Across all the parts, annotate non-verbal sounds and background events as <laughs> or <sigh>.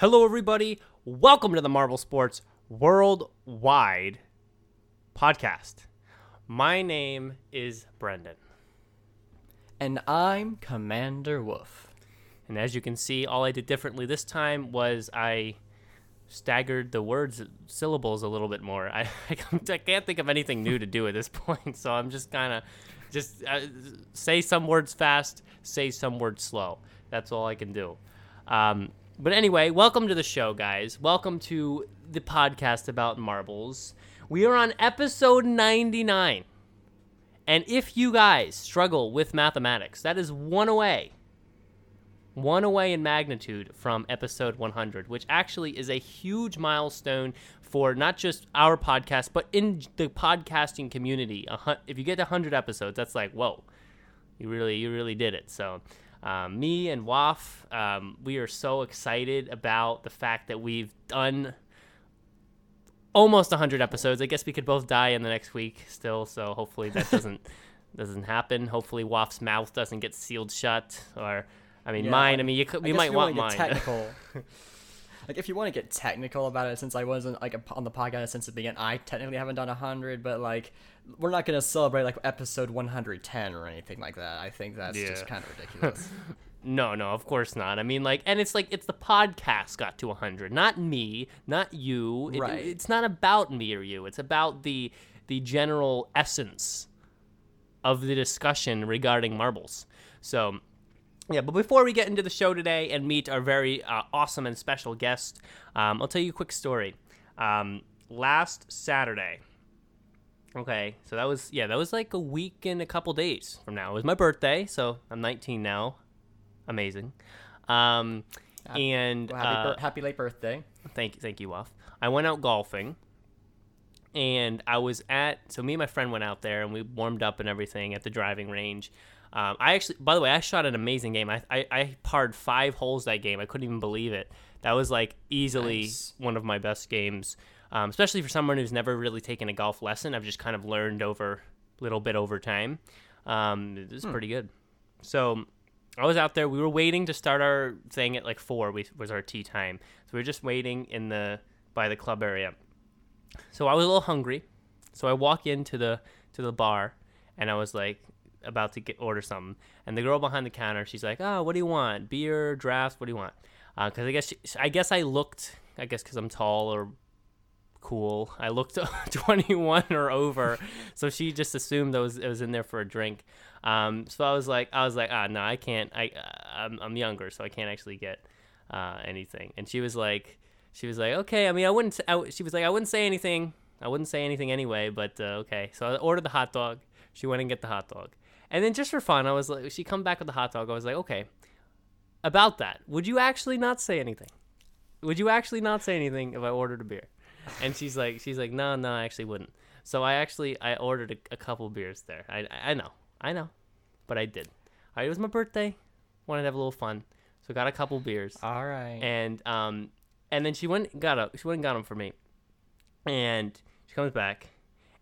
Hello, everybody. Welcome to the Marble Sports Worldwide podcast. My name is Brendan. And I'm Commander Wolf. And as you can see, all I did differently this time was I staggered the words syllables a little bit more. <laughs> I, I can't think of anything new to do at this <laughs> point, so I'm just kind of just uh, say some words fast, say some words slow. That's all I can do. Um, but anyway, welcome to the show, guys. Welcome to the podcast about marbles. We are on episode 99. And if you guys struggle with mathematics, that is one away. One away in magnitude from episode 100, which actually is a huge milestone for not just our podcast, but in the podcasting community. If you get to 100 episodes, that's like, whoa, you really, you really did it. So, um, me and Waf, um, we are so excited about the fact that we've done almost 100 episodes. I guess we could both die in the next week still, so hopefully that <laughs> doesn't doesn't happen. Hopefully Waf's mouth doesn't get sealed shut, or I mean yeah, mine. I mean, you could, we might want mine. <laughs> Technical. Like if you want to get technical about it, since I wasn't like on the podcast since the beginning, I technically haven't done 100, but like we're not gonna celebrate like episode 110 or anything like that. I think that's yeah. just kind of ridiculous. <laughs> no, no, of course not. I mean, like, and it's like it's the podcast got to 100, not me, not you. It, right. it's not about me or you. It's about the the general essence of the discussion regarding marbles. So. Yeah, but before we get into the show today and meet our very uh, awesome and special guest, um, I'll tell you a quick story. Um, last Saturday, Okay, so that was yeah, that was like a week and a couple days from now. It was my birthday, so I'm 19 now. Amazing. Um, happy, and well, happy, uh, happy, late birthday. Thank you, thank you, Wuff. I went out golfing, and I was at so me and my friend went out there and we warmed up and everything at the driving range. Um, I actually, by the way, I shot an amazing game. I, I I parred five holes that game. I couldn't even believe it. That was like easily nice. one of my best games um, especially for someone who's never really taken a golf lesson. I've just kind of learned over a little bit over time. Um, it was hmm. pretty good. So I was out there. We were waiting to start our thing at like four. We, was our tea time. So we were just waiting in the by the club area. So I was a little hungry. So I walk into the to the bar, and I was like about to get order something. And the girl behind the counter, she's like, "Oh, what do you want? Beer, draft? What do you want?" Because uh, I guess she, I guess I looked. I guess because I'm tall or cool. I looked <laughs> 21 or over, so she just assumed that was it was in there for a drink. Um, so I was like, I was like, ah, no, I can't. I I'm, I'm younger, so I can't actually get uh, anything. And she was like, she was like, okay. I mean, I wouldn't. I, she was like, I wouldn't say anything. I wouldn't say anything anyway, but uh, okay. So I ordered the hot dog. She went and get the hot dog, and then just for fun, I was like, she come back with the hot dog. I was like, okay. About that, would you actually not say anything? Would you actually not say anything if I ordered a beer? and she's like, she's like, no, no, I actually wouldn't. So I actually I ordered a, a couple beers there. I I know, I know, but I did. Right, it was my birthday. Wanted to have a little fun, so got a couple beers. All right. And um, and then she went and got a she went and got them for me, and she comes back,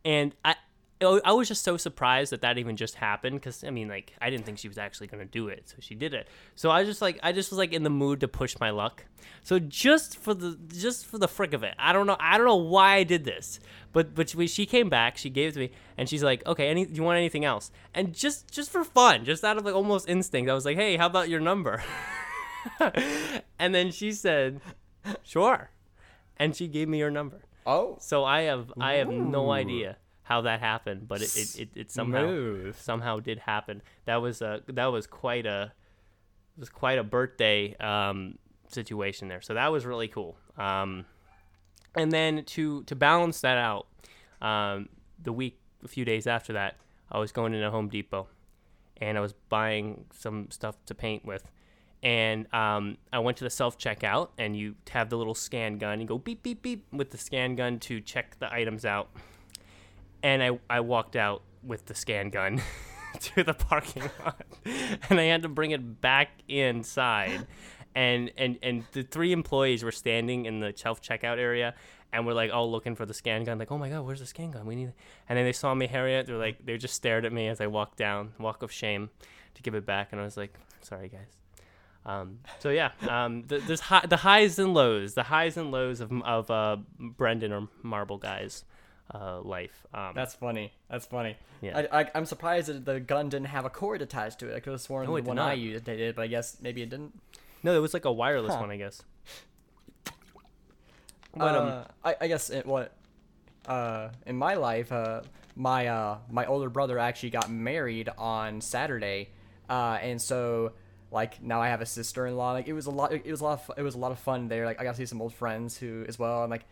and I Oh, I was just so surprised that that even just happened because I mean, like, I didn't think she was actually gonna do it, so she did it. So I just like, I just was like in the mood to push my luck. So just for the just for the frick of it, I don't know, I don't know why I did this, but but she, she came back, she gave it to me, and she's like, okay, any, do you want anything else? And just just for fun, just out of like almost instinct, I was like, hey, how about your number? <laughs> and then she said, sure, and she gave me her number. Oh, so I have I have Ooh. no idea how that happened, but it it, it, it somehow Move. somehow did happen. That was a that was quite a was quite a birthday um, situation there. So that was really cool. Um, and then to to balance that out, um, the week a few days after that, I was going into Home Depot, and I was buying some stuff to paint with, and um, I went to the self checkout, and you have the little scan gun. You go beep beep beep with the scan gun to check the items out, and I I walked out with the scan gun <laughs> to the parking <laughs> lot, and I had to bring it back inside. And, and and the three employees were standing in the self checkout area, and we're like all looking for the scan gun. Like, oh my god, where's the scan gun? We need. It. And then they saw me Harriet. They're like, they just stared at me as I walked down, walk of shame, to give it back. And I was like, sorry guys. Um, so yeah, um, the, there's hi- the highs and lows, the highs and lows of of uh, Brendan or Marble guys. Uh, life. Um, That's funny. That's funny. Yeah. I, I, I'm surprised that the gun didn't have a cord attached to it. I could have sworn No, the one I used they did, but I guess maybe it didn't. no, it was like a wireless Huh. one, I guess. But um, uh, I, I guess it, what uh, in my life, uh, my uh, my older brother actually got married on Saturday, uh, and so like now I have a sister-in-law. Like it was a lot. It was a lot. Of, it was a lot of fun there. Like I got to see some old friends who as well, and like.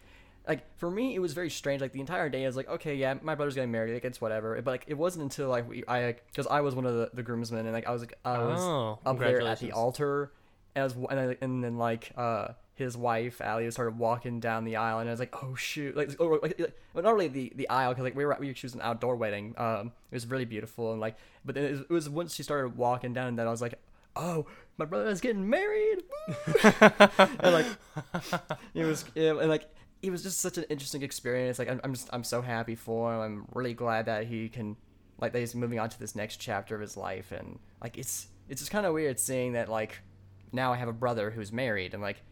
Like for me, it was very strange. Like the entire day, I was like, okay, yeah, my brother's getting married. Like it's whatever. But like it wasn't until like we, I, because I was one of the, the groomsmen, and like I was like I was Oh, up there at the altar, and, I and, then, like uh his wife Allie started walking down the aisle, and I was like, oh shoot, like, oh, like, like well, not really the the aisle because like we were we she was an outdoor wedding. Um, it was really beautiful and like, but then it was, it was once she started walking down, and then I was like, oh, my brother is getting married, <laughs> and like it was yeah, and like it was just such an interesting experience. Like I'm, I'm just I'm so happy for him. I'm really glad that he can like that he's moving on to this next chapter of his life and like it's it's just kind of weird seeing that like now I have a brother who's married and like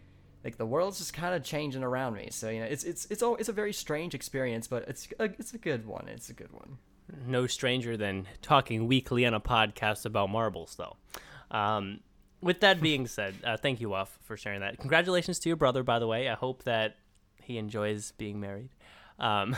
like the world's just kind of changing around me. So you know it's it's it's all it's a very strange experience, but it's a, it's a good one. It's a good one. no stranger than talking weekly on a podcast about marbles, though. Um, with that being said, uh, thank you, Wuff, for sharing that. Congratulations to your brother, by the way. I hope that he enjoys being married. Um,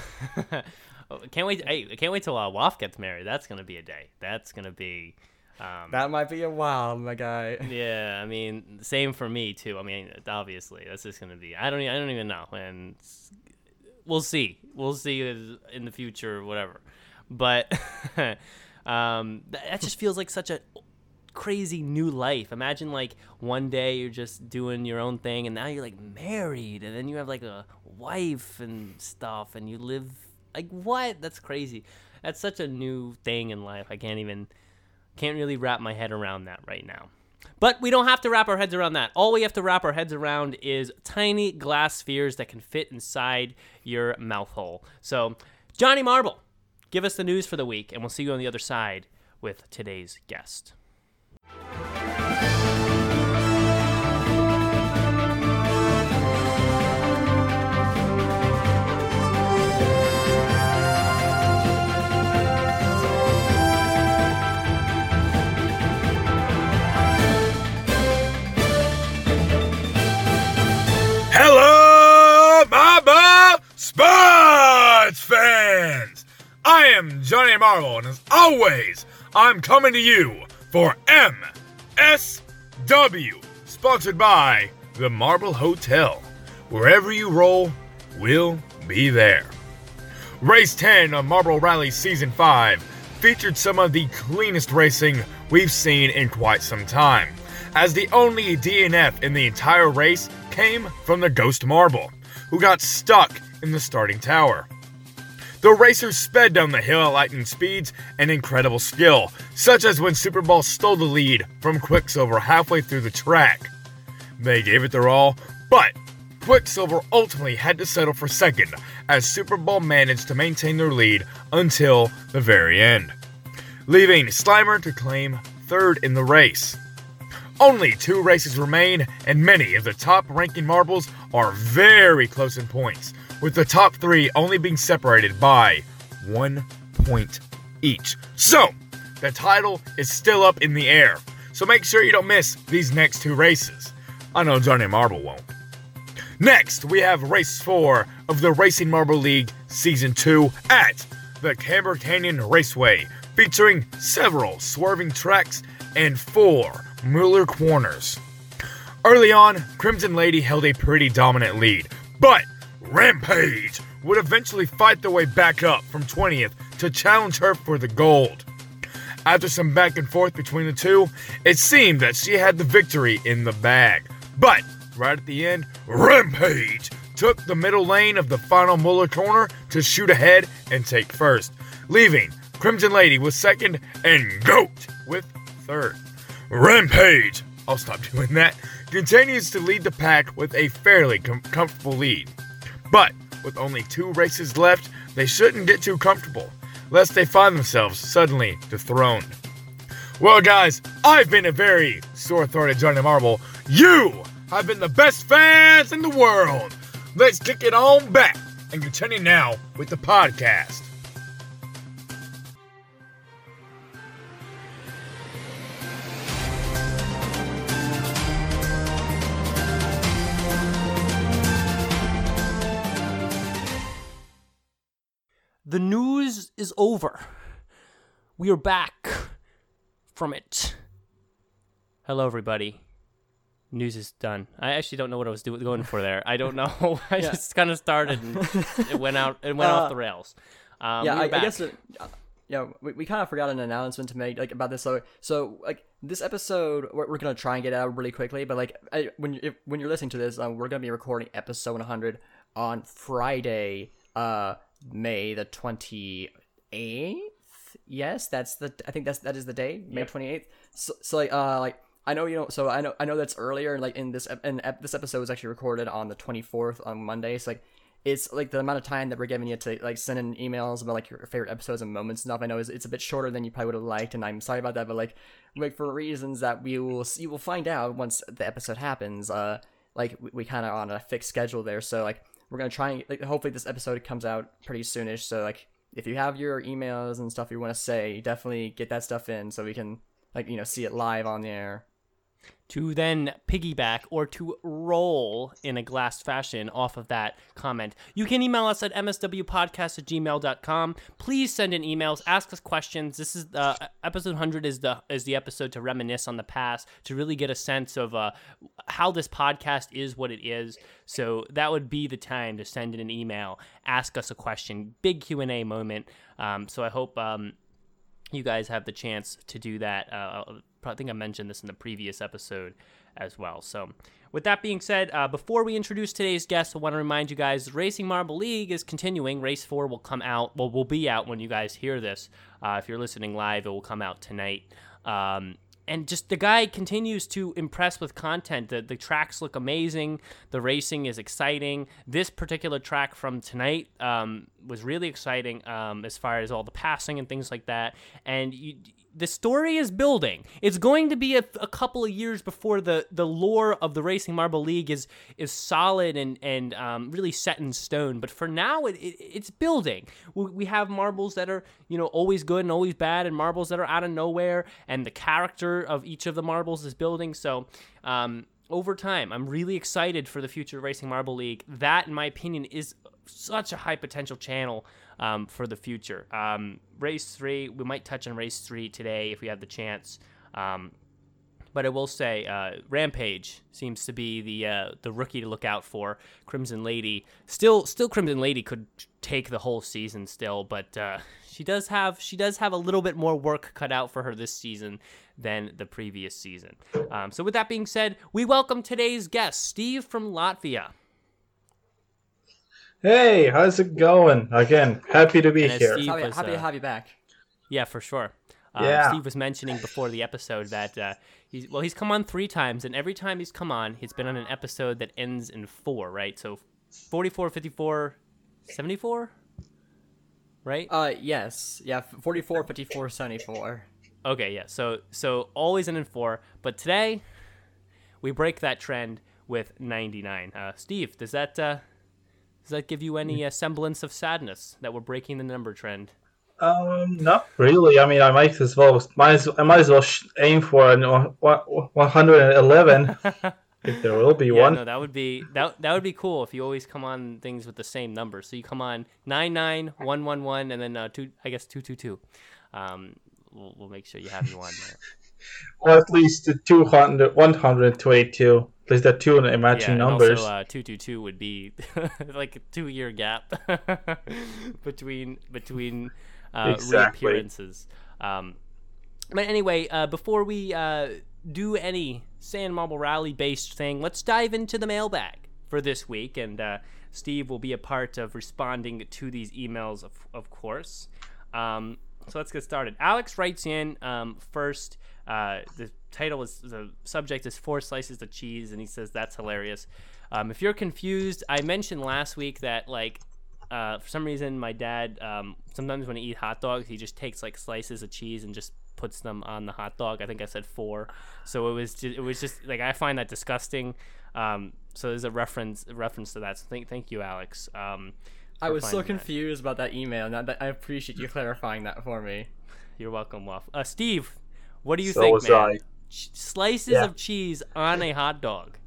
<laughs> can't wait! Hey, I can't wait till uh, Waff gets married. That's gonna be a day. That's gonna be. Um, That might be a while, my guy. <laughs> yeah, I mean, same for me too. I mean, obviously, that's just gonna be. I don't. I don't even know, and we'll see. We'll see in the future, whatever. But <laughs> um, that, that just feels like such a crazy new life. Imagine like one day you're just doing your own thing, and now you're like married, and then you have like a wife and stuff, and you live like what? That's crazy. That's such a new thing in life. I can't even can't really wrap my head around that right now. But we don't have to wrap our heads around that. All we have to wrap our heads around is tiny glass spheres that can fit inside your mouth hole. So, Johnny Marble, give us the news for the week, and we'll see you on the other side with today's guest. Johnny Marble, and as always, I'm coming to you for MSW, sponsored by the Marble Hotel. Wherever you roll, we'll be there. Race 10 of Marble Rally Season 5 featured some of the cleanest racing we've seen in quite some time, as the only DNF in the entire race came from the Ghost Marble, who got stuck in the starting tower. The racers sped down the hill at lightning speeds and incredible skill, such as when Super Bowl stole the lead from Quicksilver halfway through the track. They gave it their all, but Quicksilver ultimately had to settle for second as Super Bowl managed to maintain their lead until the very end, leaving Slimer to claim third in the race. Only two races remain, and many of the top ranking marbles are very close in points, with the top three only being separated by one point each. So, the title is still up in the air, so make sure you don't miss these next two races. I know Johnny Marble won't. Next, we have race 4 of the Racing Marble League Season 2 at the Camber Canyon Raceway, featuring several swerving tracks and four Mueller corners. Early on, Crimson Lady held a pretty dominant lead, but Rampage would eventually fight their way back up from 20th to challenge her for the gold. After some back and forth between the two, it seemed that she had the victory in the bag. But right at the end, Rampage took the middle lane of the final Muller corner to shoot ahead and take first, leaving Crimson Lady with second and Goat with third. Rampage, I'll stop <laughs> doing that, continues to lead the pack with a fairly com- comfortable lead. But with only two races left, they shouldn't get too comfortable, lest they find themselves suddenly dethroned. Well, guys, I've been a very sore throated Johnny Marble. You have been the best fans in the world. Let's kick it on back and continue now with the podcast. The news is over. We are back from it. Hello, everybody. News is done. I actually don't know what I was do- going for there. I don't know. <laughs> I <laughs> Yeah. just kind of started and <laughs> it went out. It went off Uh, the rails. Um, yeah, we're I, I guess. It, uh, yeah, we, we kind of forgot an announcement to make like about this. So, so like this episode, we're, we're gonna try and get out really quickly. But like I, when you if, when you're listening to this, um, we're gonna be recording episode 100 on Friday, uh, May the 28th. Yes, that's the. I think that's that is the day, May 28th. So, so like uh like. I know you know, so I know I know that's earlier. Like in this, and ep- this episode was actually recorded on the twenty fourth on Monday. So like, it's like the amount of time that we're giving you to like send in emails about like your favorite episodes and moments and stuff. I know is it's a bit shorter than you probably would have liked, and I'm sorry about that. But like, like for reasons that we will you will find out once the episode happens. Uh, like we, we kind of on a fixed schedule there, so like we're gonna try and like hopefully this episode comes out pretty soonish. So like if you have your emails and stuff you want to say, definitely get that stuff in so we can like you know see it live on the air. To then piggyback or to roll in a glass fashion off of that comment. You can email us at mswpodcast at gmail.com. Please send in emails, ask us questions. This is uh, episode 100 is the is the episode to reminisce on the past, to really get a sense of uh, how this podcast is what it is. So that would be the time to send in an email, ask us a question, big Q&A moment. Um, so I hope um, you guys have the chance to do that. Uh, I think I mentioned this in the previous episode as well. So, with that being said, uh, before we introduce today's guest, I want to remind you guys Racing Marble League is continuing. Race 4 will come out, well, will be out when you guys hear this. Uh, if you're listening live, it will come out tonight. Um, and just the guy continues to impress with content. The, the tracks look amazing. The racing is exciting. This particular track from tonight um, was really exciting um, as far as all the passing and things like that. And you, the story is building. It's going to be a, a couple of years before the, the lore of the Racing Marble League is is solid and and um, really set in stone. But for now, it, it it's building. We, we have marbles that are you know always good and always bad, and marbles that are out of nowhere. And the character of each of the marbles is building. So. Um, over time, I'm really excited for the future of Racing Marble League. That, in my opinion, is such a high potential channel um, for the future. Um, race three, we might touch on race three today if we have the chance. Um, but I will say, uh, Rampage seems to be the uh, the rookie to look out for. Crimson Lady, still, still Crimson Lady could take the whole season still, but uh, she does have she does have a little bit more work cut out for her this season than the previous season. Um, so with that being said, we welcome today's guest, Steve from Latvia. Hey, how's it going? Again, happy to be And here. Steve Happy, was, happy to uh, have you back. Yeah, for sure. Um, Yeah. Steve was mentioning before the episode that uh, he's well, he's come on three times, and every time he's come on, he's been on an episode that ends in four, right? So 44, 54, 74, right? Uh, yes, yeah, 44, 54, 74. Okay, yeah. So so always in in four, but today we break that trend with 99. Uh, Steve, does that uh, does that give you any uh, semblance of sadness that we're breaking the number trend? Um, not really. I mean, I might as well, might as, I might as well sh- aim for an uh, one- 111 <laughs> if there will be Yeah, one. no, that would be that that would be cool if you always come on things with the same number. So you come on nine nine one one one and then uh, two, I guess two two two. Um, we'll, we'll make sure you have you on there. Or at least the 200, 122. At least that two Yeah, imaginary and numbers. also uh, two two two would be <laughs> like a two year gap <laughs> between between uh, Exactly. reappearances. Um, But anyway, uh, before we uh, do any Sand Marble Rally based thing, let's dive into the mailbag for this week. And uh, Steve will be a part of responding to these emails, of, of course. Um, so let's get started. Alex writes in um, first. Uh, the title is the subject is four slices of cheese, and he says that's hilarious. Um, if you're confused, I mentioned last week that like uh, for some reason my dad um, sometimes when he eat hot dogs he just takes like slices of cheese and just puts them on the hot dog. I think I said four, so it was just, it was just like I find that disgusting. Um, so there's a reference a reference to that. So thank thank you, Alex. Um, I was so finding that. confused about that email, and that, I appreciate you clarifying that for me. <laughs> You're welcome, Waff. Uh, Steve, what do you So think, was man? I. Ch- slices Yeah. of cheese on a hot dog.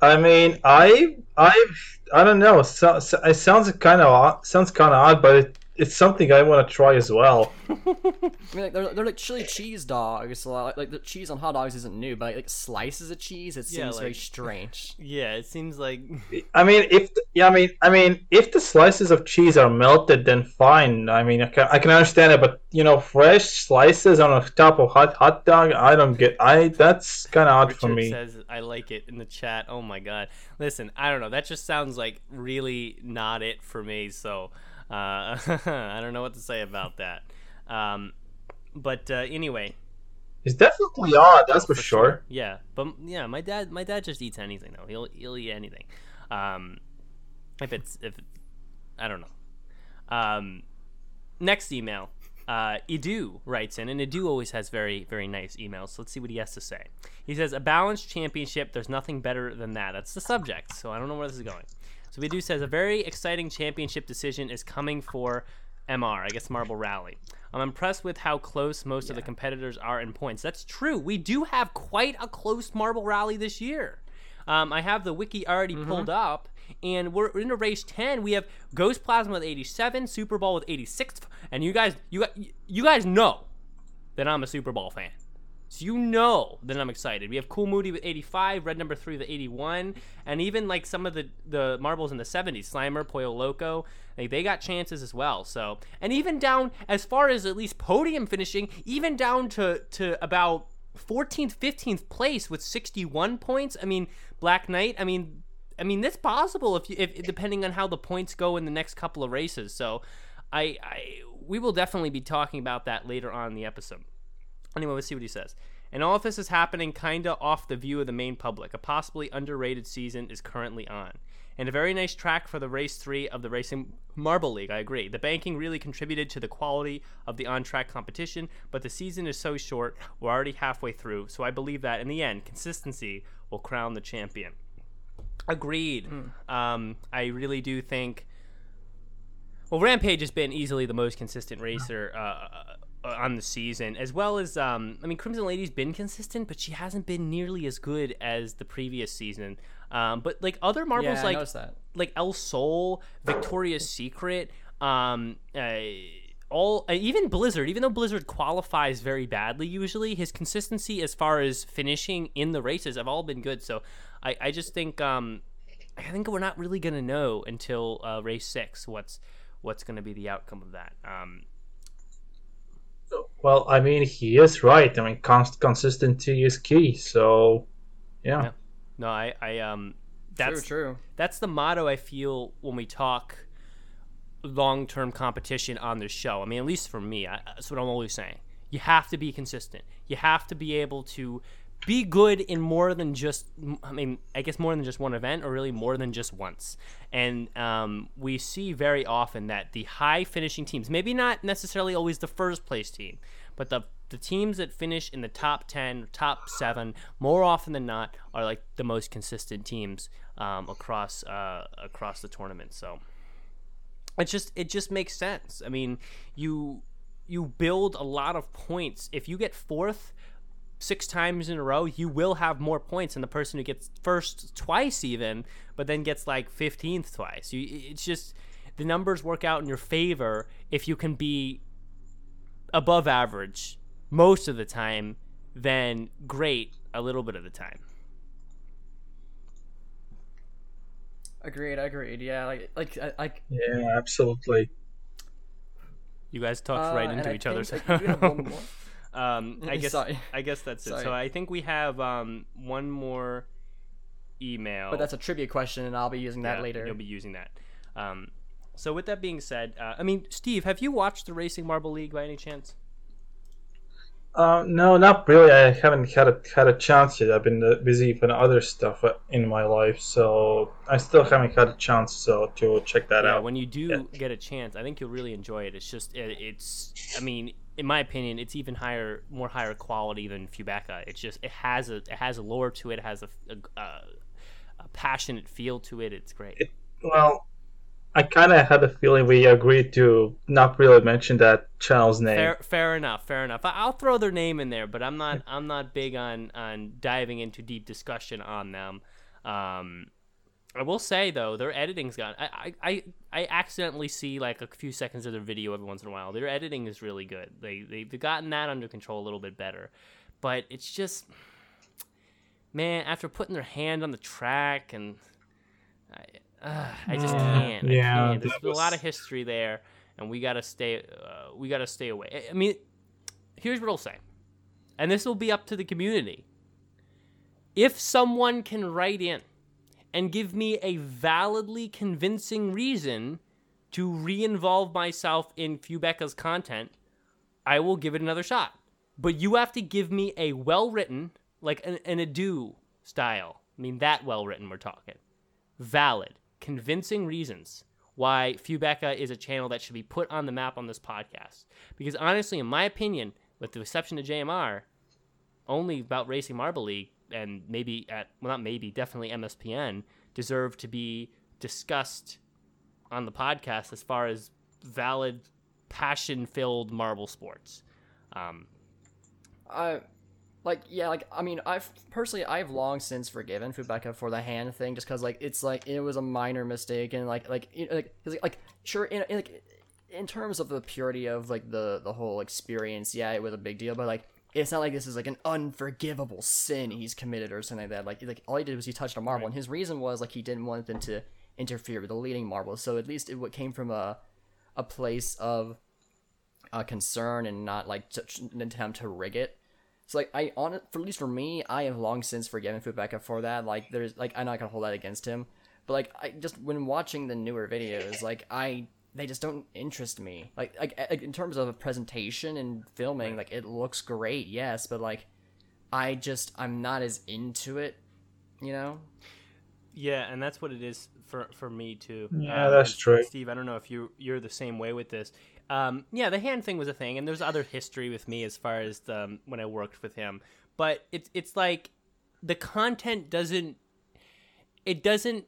I mean, I, I, I don't know. So, so, it sounds kind of odd, sounds kind of odd, but it, it's something I want to try as well. <laughs> I mean, like, they're, they're like chili cheese dogs. So, like, like the cheese on hot dogs isn't new, but like, like slices of cheese, it seems Yeah, very <laughs> strange. Yeah, it seems like I mean, if the, yeah, I mean, I mean, if the slices of cheese are melted, then fine. I mean, I can, I can understand it, but you know, fresh slices on the top of hot hot dog, I don't get. I that's kind of odd for me. says I like it in the chat. Oh my god. Listen, I don't know. That just sounds like really not it for me. So uh, <laughs> I don't know what to say about that. Um, but uh, anyway, It's definitely odd, that's for, for sure. Yeah, but yeah, my dad, my dad just eats anything though. He'll he'll eat anything. Um, if it's if I don't know. Um, next email. Uh, Edu writes in, and Edu always has very, very nice emails. So let's see what he has to say. He says, A balanced championship, there's nothing better than that. That's the subject, so I don't know where this is going. So says, A very exciting championship decision is coming for MR, I guess Marble Rally. I'm impressed with how close most of the competitors are in points. That's true. We do have quite a close Marble Rally this year. Um, I have the wiki already pulled up, and we're in a race 10. We have Ghost Plasma with 87, Super Bowl with 86, and you guys, you you guys know that I'm a Super Bowl fan. So you know that I'm excited. We have Cool Moody with 85, Red Number 3 with 81, and even like some of the, the marbles in the 70s, Slimer, Pollo Loco, like they got chances as well. So, and even down as far as at least podium finishing, even down to, to about 14th, 15th place with 61 points. I mean, Black Knight, I mean, I mean, that's possible if, you, if depending on how the points go in the next couple of races. So, I, I we will definitely be talking about that later on in the episode. Anyway, let's see what he says. And all of this is happening kinda off the view of the main public. A possibly underrated season is currently on. And a very nice track for the race three of the Racing Marble League, I agree. The banking really contributed to the quality of the on track competition, but the season is so short, we're already halfway through, so I believe that in the end, consistency will crown the champion. Agreed. Um, I really do think. Well, Rampage has been easily the most consistent racer uh, on the season, as well as um, I mean, Crimson Lady's been consistent, but she hasn't been nearly as good as the previous season. Um, but like other marbles, Yeah, like like El Sol, Victoria's Secret, um, uh, all uh, even Blizzard. Even though Blizzard qualifies very badly usually, his consistency as far as finishing in the races have all been good. So I, I just think um, I think we're not really gonna know until uh, race six what's what's gonna be the outcome of that. Um, Well, I mean, he is right. I mean, cons- consistency is key. So, yeah. Yeah. no, I, I um, that's True, true. that's the motto I feel when we talk long-term competition on this show. I mean, at least for me, I, that's what I'm always saying. You have to be consistent. You have to be able to be good in more than just. I mean, I guess more than just one event, or really more than just once. And um, we see very often that the high finishing teams, maybe not necessarily always the first place team, but the the teams that finish in the top 10 top 7 more often than not are like the most consistent teams um, across uh, across the tournament so it just it just makes sense i mean you you build a lot of points if you get fourth six times in a row you will have more points than the person who gets first twice even but then gets like 15th twice you it's just the numbers work out in your favor if you can be above average most of the time then great a little bit of the time Agreed, agreed. Yeah, like like I, I Yeah, absolutely. You guys talked Uh, right into each other. so- <laughs> I do have one more. um, I <laughs> guess Sorry. I guess that's it. So I think we have um, one more email. But that's a trivia question, and I'll be using that Yeah, later. You'll be using that. Um, so with that being said, uh, I mean, Steve, have you watched the Racing Marble League by any chance? Uh, no, not really. I haven't had a had a chance yet. I've been uh, busy with other stuff uh, in my life, so I still haven't had a chance so to check that yeah, out. when you do Yeah. get a chance, I think you'll really enjoy it. It's just, it, it's, I mean, in my opinion, it's even higher, more higher quality than Fubeca. It's just, it has a, it has a lore to it, it has a, a, a, a passionate feel to it. It's great. Well, I kind of had a feeling we agreed to not really mention that channel's name. Fair, fair enough. Fair enough. I- I'll throw their name in there, but I'm not. I'm not big on on diving into deep discussion on them. Um, I will say though, their editing's got. I, I I I accidentally see like a few seconds of their video every once in a while. Their editing is really good. They they've gotten that under control a little bit better, but it's just, man, after putting their hand on the track and. I, uh, I just can't. I yeah, can't. There's that a lot of history there, and we gotta stay. Uh, we gotta stay away. I- I mean, here's what I'll say, and this will be up to the community. If someone can write in and give me a validly convincing reason to re-involve myself in Fubeca's content, I will give it another shot. But you have to give me a well-written, like an, an Edu style. I mean, that well-written we're talking. Valid, convincing reasons why Fubeca is a channel that should be put on the map on this podcast. Because honestly, in my opinion, with the exception of JMR, only about Racing Marble League and maybe at well not maybe definitely MSPN deserve to be discussed on the podcast as far as valid passion filled marble sports. Um, I like yeah like I mean I've personally I've long since forgiven Fubeca for the hand thing just because like it's like it was a minor mistake and like like you know, like, like sure in, in like in terms of the purity of like the the whole experience yeah it was a big deal but like it's not like this is like an unforgivable sin he's committed or something like that like like all he did was he touched a marble and his reason was like he didn't want them to interfere with the leading marble so at least it what came from a a place of a concern and not like to, an attempt to rig it so like I on for at least for me, I have long since forgiven Fubeca for that. Like there's like I'm not gonna hold that against him. But like I just when watching the newer videos, like I they just don't interest me. Like like, like in terms of a presentation and filming, like it looks great, yes, but like I just I'm not as into it, you know? Yeah, and that's what it is for for me too. Yeah, Um, that's true. Steve, I don't know if you you're the same way with this. Um, yeah, the hand thing was a thing, and there's other history with me as far as the, um, when I worked with him. But it's it's like the content doesn't it doesn't.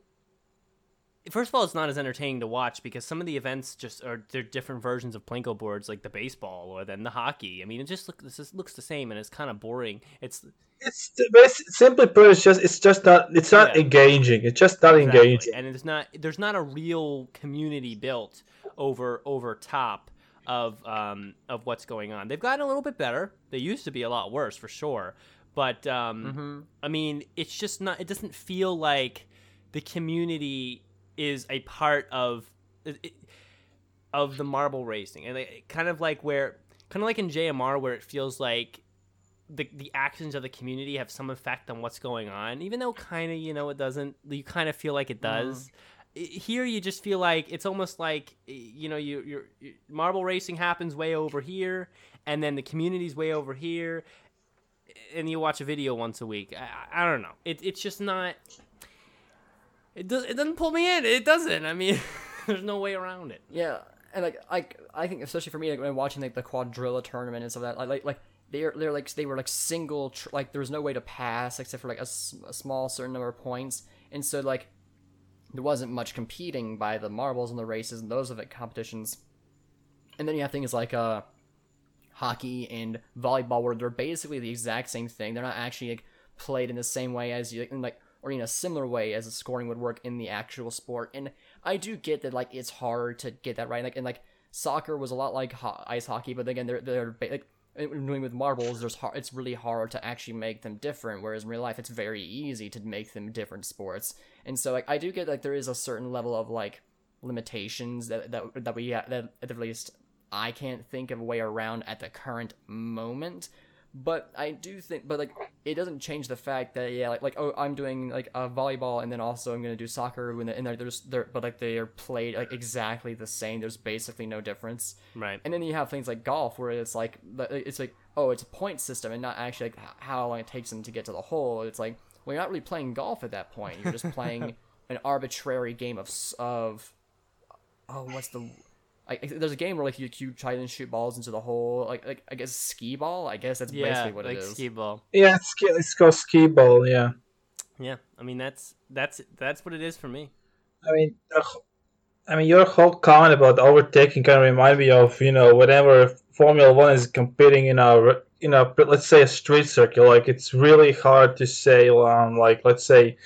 First of all, it's not as entertaining to watch because some of the events just are they're different versions of plinko boards, like the baseball or then the hockey. I mean, it just look this just looks the same, and it's kind of boring. It's It's basi- simply put, it's just it's just not it's not Yeah. engaging. It's just not Exactly. engaging. and it's not there's not a real community built over over top of um, of what's going on. They've gotten a little bit better. They used to be a lot worse for sure, but um, I mean, it's just not. It doesn't feel like the community is a part of of the marble racing, and it, kind of like where kind of like in JMR where it feels like the the actions of the community have some effect on what's going on, even though kind of you know it doesn't. You kind of feel like it mm-hmm. does. I- Here, you just feel like it's almost like you know you you're, you marble racing happens way over here, and then the community's way over here, and you watch a video once a week. I, I don't know. It, it's just not. It does. It doesn't pull me in. It doesn't. I mean, <laughs> there's no way around it. Yeah, and like I, I think especially for me, like when watching like the quadrilla tournament and stuff like that, like like, like they're they're like they were like single, tr- like there was no way to pass except for like a, small certain number of points, and so like there wasn't much competing by the marbles and the races and those of it competitions, and then you have things like uh hockey and volleyball where they're basically the exact same thing. They're not actually like played in the same way as you in like or in a similar way as the scoring would work in the actual sport. And I do get that like it's hard to get that right. Like and like soccer was a lot like ho- ice hockey, but again they're they're like doing with marbles, there's hard, it's really hard to actually make them different. Whereas in real life, it's very easy to make them different sports. And so like I do get like there is a certain level of like limitations that that that we ha- that at least I can't think of a way around at the current moment. But I do think, but like, it doesn't change the fact that yeah, like, like oh, I'm doing like a volleyball, and then also I'm gonna do soccer, when and there's there, but like they are played like exactly the same. There's basically no difference. Right. And then you have things like golf, where it's like it's like oh, it's a point system, and not actually like how long it takes them to get to the hole. It's like well, you're not really playing golf at that point. You're just playing <laughs> an arbitrary game of of oh, what's the like, there's a game where like you, you try and shoot balls into the hole, like like I guess skee ball. I guess that's Yeah, basically what like it is. skee ball. Yeah, it's, ski- it's called skee ball. Yeah. Yeah, I mean that's that's that's what it is for me. I mean, the I mean, your whole comment about overtaking kind of remind me of you know whenever Formula One is competing in a r- in a let's say a street circuit, like it's really hard to say on like let's say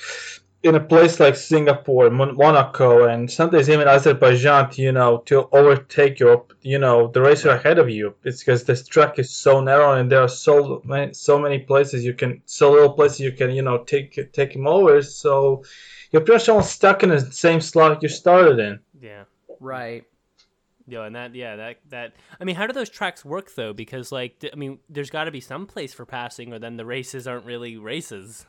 in a place like Singapore, Mon- Monaco, and sometimes even Azerbaijan, to, you know, to overtake your you know the racer ahead of you. It's because this track is so narrow and there are so many so many places you can so little places you can you know take take him over. So you're pretty much almost stuck in the same slot you started in. Yeah. Right. Yo, and that yeah, that that I mean, how do those tracks work though? Because like I mean, there's got to be some place for passing, or then the races aren't really races.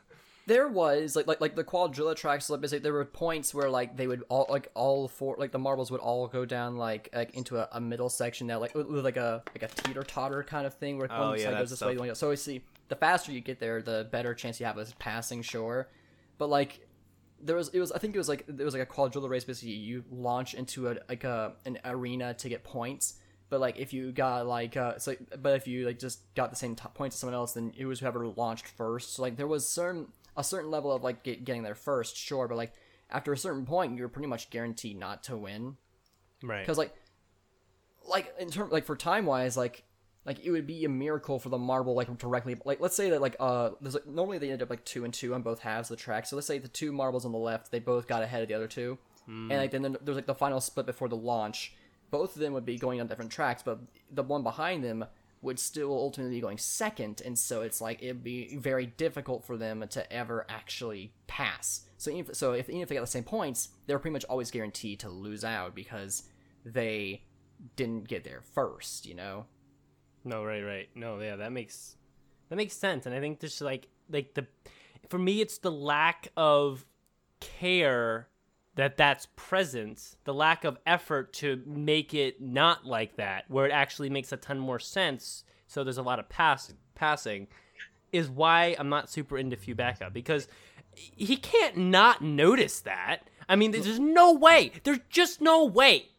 There was like like like the quadrilla tracks. Like basically, there were points where like they would all like all four like the marbles would all go down like like into a, a middle section that like like a like a teeter totter kind of thing where Oh, one yeah, side goes this way, stuff. one goes- So we see the faster you get there, the better chance you have of passing. Sure, but like there was it was I think it was like it was like a quadrilla race. Basically, you launch into a like a an arena to get points. But like if you got like uh so but if you like just got the same top points as someone else, then it was whoever launched first. So like there was certain a certain level of like get, getting there first, sure, but like after a certain point, you're pretty much guaranteed not to win. Right. because like like in term like for time wise like like it would be a miracle for the marble like directly like let's say that like uh there's like normally they end up like two and two on both halves of the track so let's say the two marbles on the left they both got ahead of the other two and like then there's like the final split before the launch. Both of them would be going on different tracks but the one behind them would still ultimately be going second and so it's like it'd be very difficult for them to ever actually pass so even if, so if even if they got the same points they're pretty much always guaranteed to lose out because they didn't get there first, you know? No, right, right. No, yeah, that makes that makes sense. And I think just like like the for me it's the lack of care that that's present, the lack of effort to make it not like that, where it actually makes a ton more sense. So there's a lot of pass passing is why I'm not super into few because he can't not notice that. I mean, there's no way. There's just no way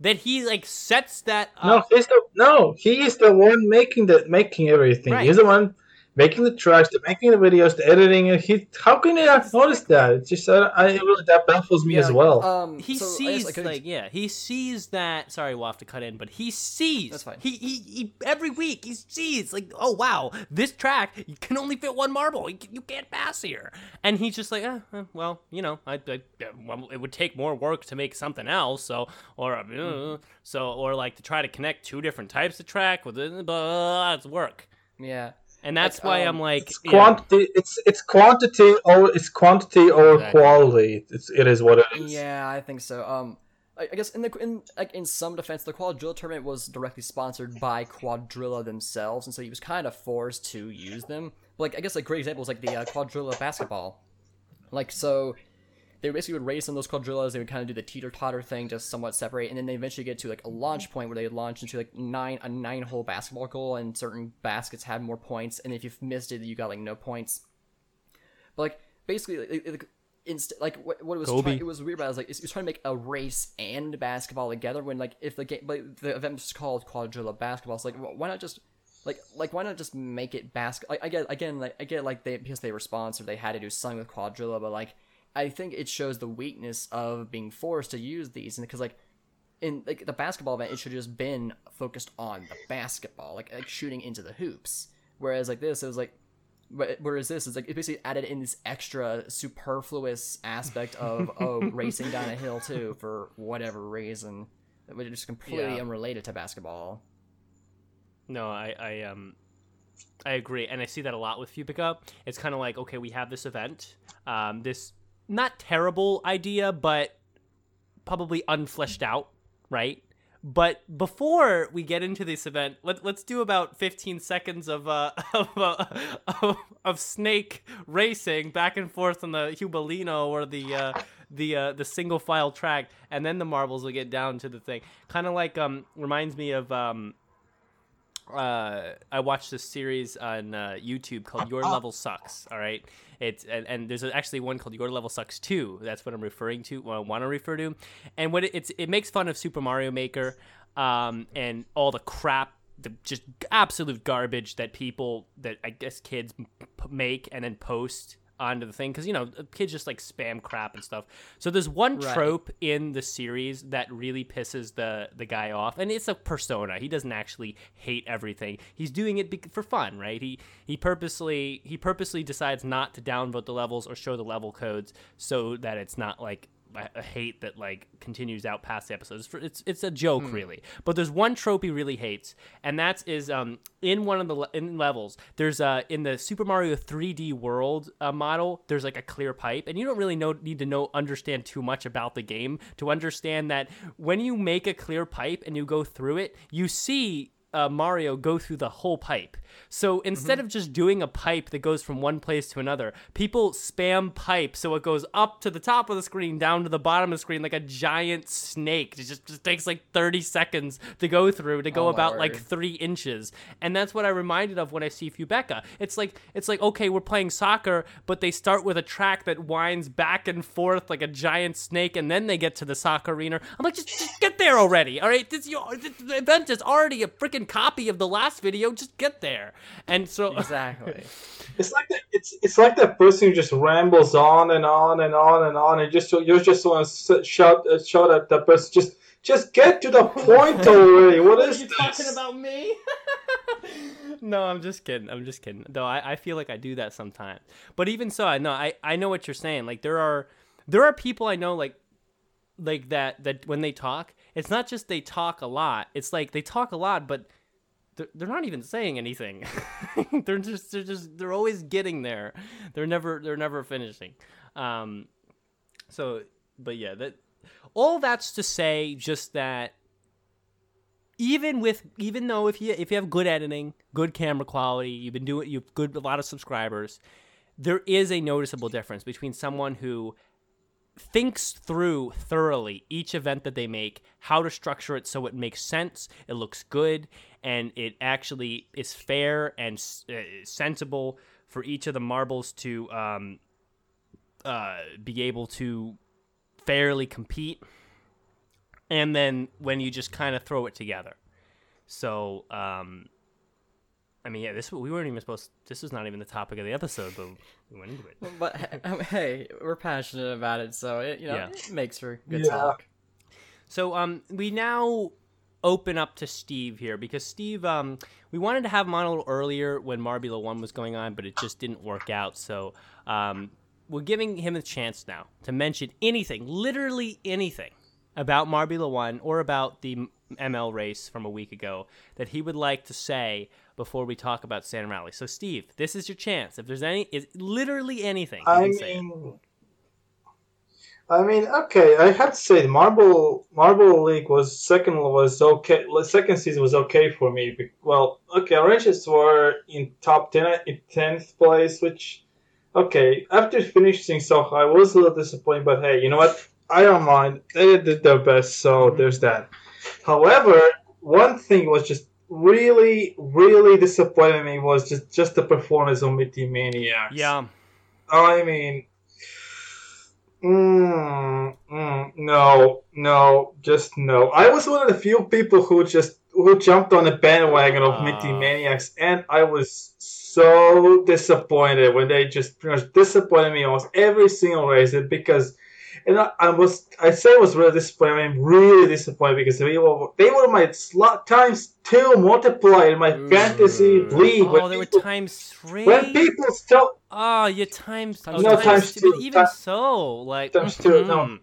that he like sets that No, he's the no. He is the one making the making everything. Right. He's the one making the tracks, the making the videos, the editing. And he, how can he not notice that? It's just I, I it really that baffles me as well. Um, he so I guess, sees like, like, yeah he sees that sorry we'll have to cut in but he sees That's fine. he, he, he every week he sees like oh wow this track you can only fit one marble you, you can't pass here and he's just like eh, eh, well you know I, I uh, it would take more work to make something else so or uh, Mm-hmm. so or like to try to connect two different types of track with it blah, it's work yeah. And that's Like, why um, I'm like it's yeah, quantity. It's it's quantity or it's quantity or Exactly. quality. It's it is what it is. Yeah, I think so. Um, I, I guess in the in like in some defense, the Quadrilla tournament was directly sponsored by Quadrilla themselves, and so he was kind of forced to use them. But, like I guess a great example is like the uh, Quadrilla basketball. Like so, they basically would race on those quadrillas. They would kind of do the teeter totter thing, just somewhat separate, and then they eventually get to like a launch point where they would launch into like nine a nine hole basketball goal, and certain baskets had more points, and if you missed it, you got like no points. But like basically, like, like, inst- like what, what it was trying, it was weird about it was like it was trying to make a race and basketball together when like if the game but the event was called quadrilla basketball, so like why not just like like why not just make it basket? Like I get again like I get like they because they were sponsored they had to do something with quadrilla, but like I think it shows the weakness of being forced to use these and because like in like the basketball event, it should just been focused on the basketball, like like shooting into the hoops. Whereas like this, it was like, whereas this is like it basically added in this extra superfluous aspect of <laughs> oh racing down a hill too for whatever reason, which is completely Yeah. unrelated to basketball. No, I, I um I agree, and I see that a lot with Pickup. It's kind of like, okay, we have this event, um, this not terrible idea, but probably unfleshed out, right? But before we get into this event, let, let's do about 15 seconds of uh, <laughs> of, uh, of, of snake racing back and forth on the Hubelino or the uh, the uh, the single file track, and then the marbles will get down to the thing. Kind of like um reminds me of um uh, I watched this series on uh, YouTube called Your Level Sucks. All right, it's and, and there's actually one called Your Level Sucks Two. That's what I'm referring to. What I want to refer to, and what it, it's it makes fun of Super Mario Maker, um, and all the crap. The just absolute garbage that people that I guess kids p- make and then post onto the thing because you know kids just like spam crap and stuff. So there's one Right. trope in the series that really pisses the the guy off, and it's a persona. He doesn't actually hate everything. He's doing it bec- for fun, right? He he purposely he purposely decides not to downvote the levels or show the level codes so that it's not like a hate that like continues out past the episodes. It's it's, it's a joke really. But there's one trope he really hates, and that's is um in one of the le- in levels. There's uh in the Super Mario 3D World uh, model. There's like a clear pipe, and you don't really know need to know understand too much about the game to understand that when you make a clear pipe and you go through it, you see uh, Mario go through the whole pipe. So instead of just doing a pipe that goes from one place to another, people spam pipe so it goes up to the top of the screen, down to the bottom of the screen like a giant snake. It just, just takes like 30 seconds to go through to go Oh about like three inches. And that's what I reminded of when I see Fubeca. It's like it's like okay, we're playing soccer, but they start with a track that winds back and forth like a giant snake, and then they get to the soccer arena. I'm like, just, just get there already. All right, this, your, this the event is already a freaking copy of the last video. Just get there. And so <laughs> Exactly. It's like the, it's it's like that person who just rambles on and on and on and on, and just you just want to shout uh, shout at that person. Just just get to the point <laughs> already. What What is are you this? talking about me? <laughs> no, I'm just kidding. I'm just kidding. Though I, I feel like I do that sometimes. But even so, I know I, I know what you're saying. Like there are there are people I know like like that that when they talk, it's not just they talk a lot. It's like they talk a lot, but they're, they're not even saying anything. <laughs> they're just they're just they're always getting there. They're never they're never finishing. Um, so, but yeah, that all that's to say just that even with even though if you if you have good editing, good camera quality, you've been doing you've good a lot of subscribers, there is a noticeable difference between someone who thinks through thoroughly each event that they make, how to structure it so it makes sense, it looks good, and it actually is fair and uh, sensible for each of the marbles to um, uh, be able to fairly compete. And then when you just kind of throw it together. So, um, I mean, yeah, this we weren't even supposed. This was not even the topic of the episode, but we went into it. <laughs> But um, hey, we're passionate about it, so it you know Yeah. it makes for good Yeah. talk. So um, we now open up to Steve here because Steve, um, we wanted to have him on a little earlier when Marbula One was going on, but it just didn't work out. So um, we're giving him a chance now to mention anything, literally anything, about Marbula One or about the M- ML race from a week ago that he would like to say before we talk about Sand Rally. So Steve, this is your chance. If there's any, is literally anything, I can say it. mean, I mean, okay. I have to say, the Marble Marble League was second was okay. Second season was okay for me. Well, okay, O'rangers were in top ten in tenth place, which okay. After finishing so high, I was a little disappointed. But hey, you know what? I don't mind. They did their best, so mm-hmm. there's that. However, one thing was just really, really disappointing me was just just the performance of Minty Maniacs. Yeah. I mean, mm, mm, no, no, just no. I was one of the few people who just who jumped on the bandwagon of Ah. Minty Maniacs, and I was so disappointed when they just pretty much disappointed me almost every single race because. And I, I was, I say I was really disappointed. I'm really disappointed because they were, they were my slot times two multiplied in my mm. fantasy league. Oh, when they were times three. when people tell Oh, ah, your times, oh, No, times two. two. But even Ti- so, like times two, no. Mm-hmm.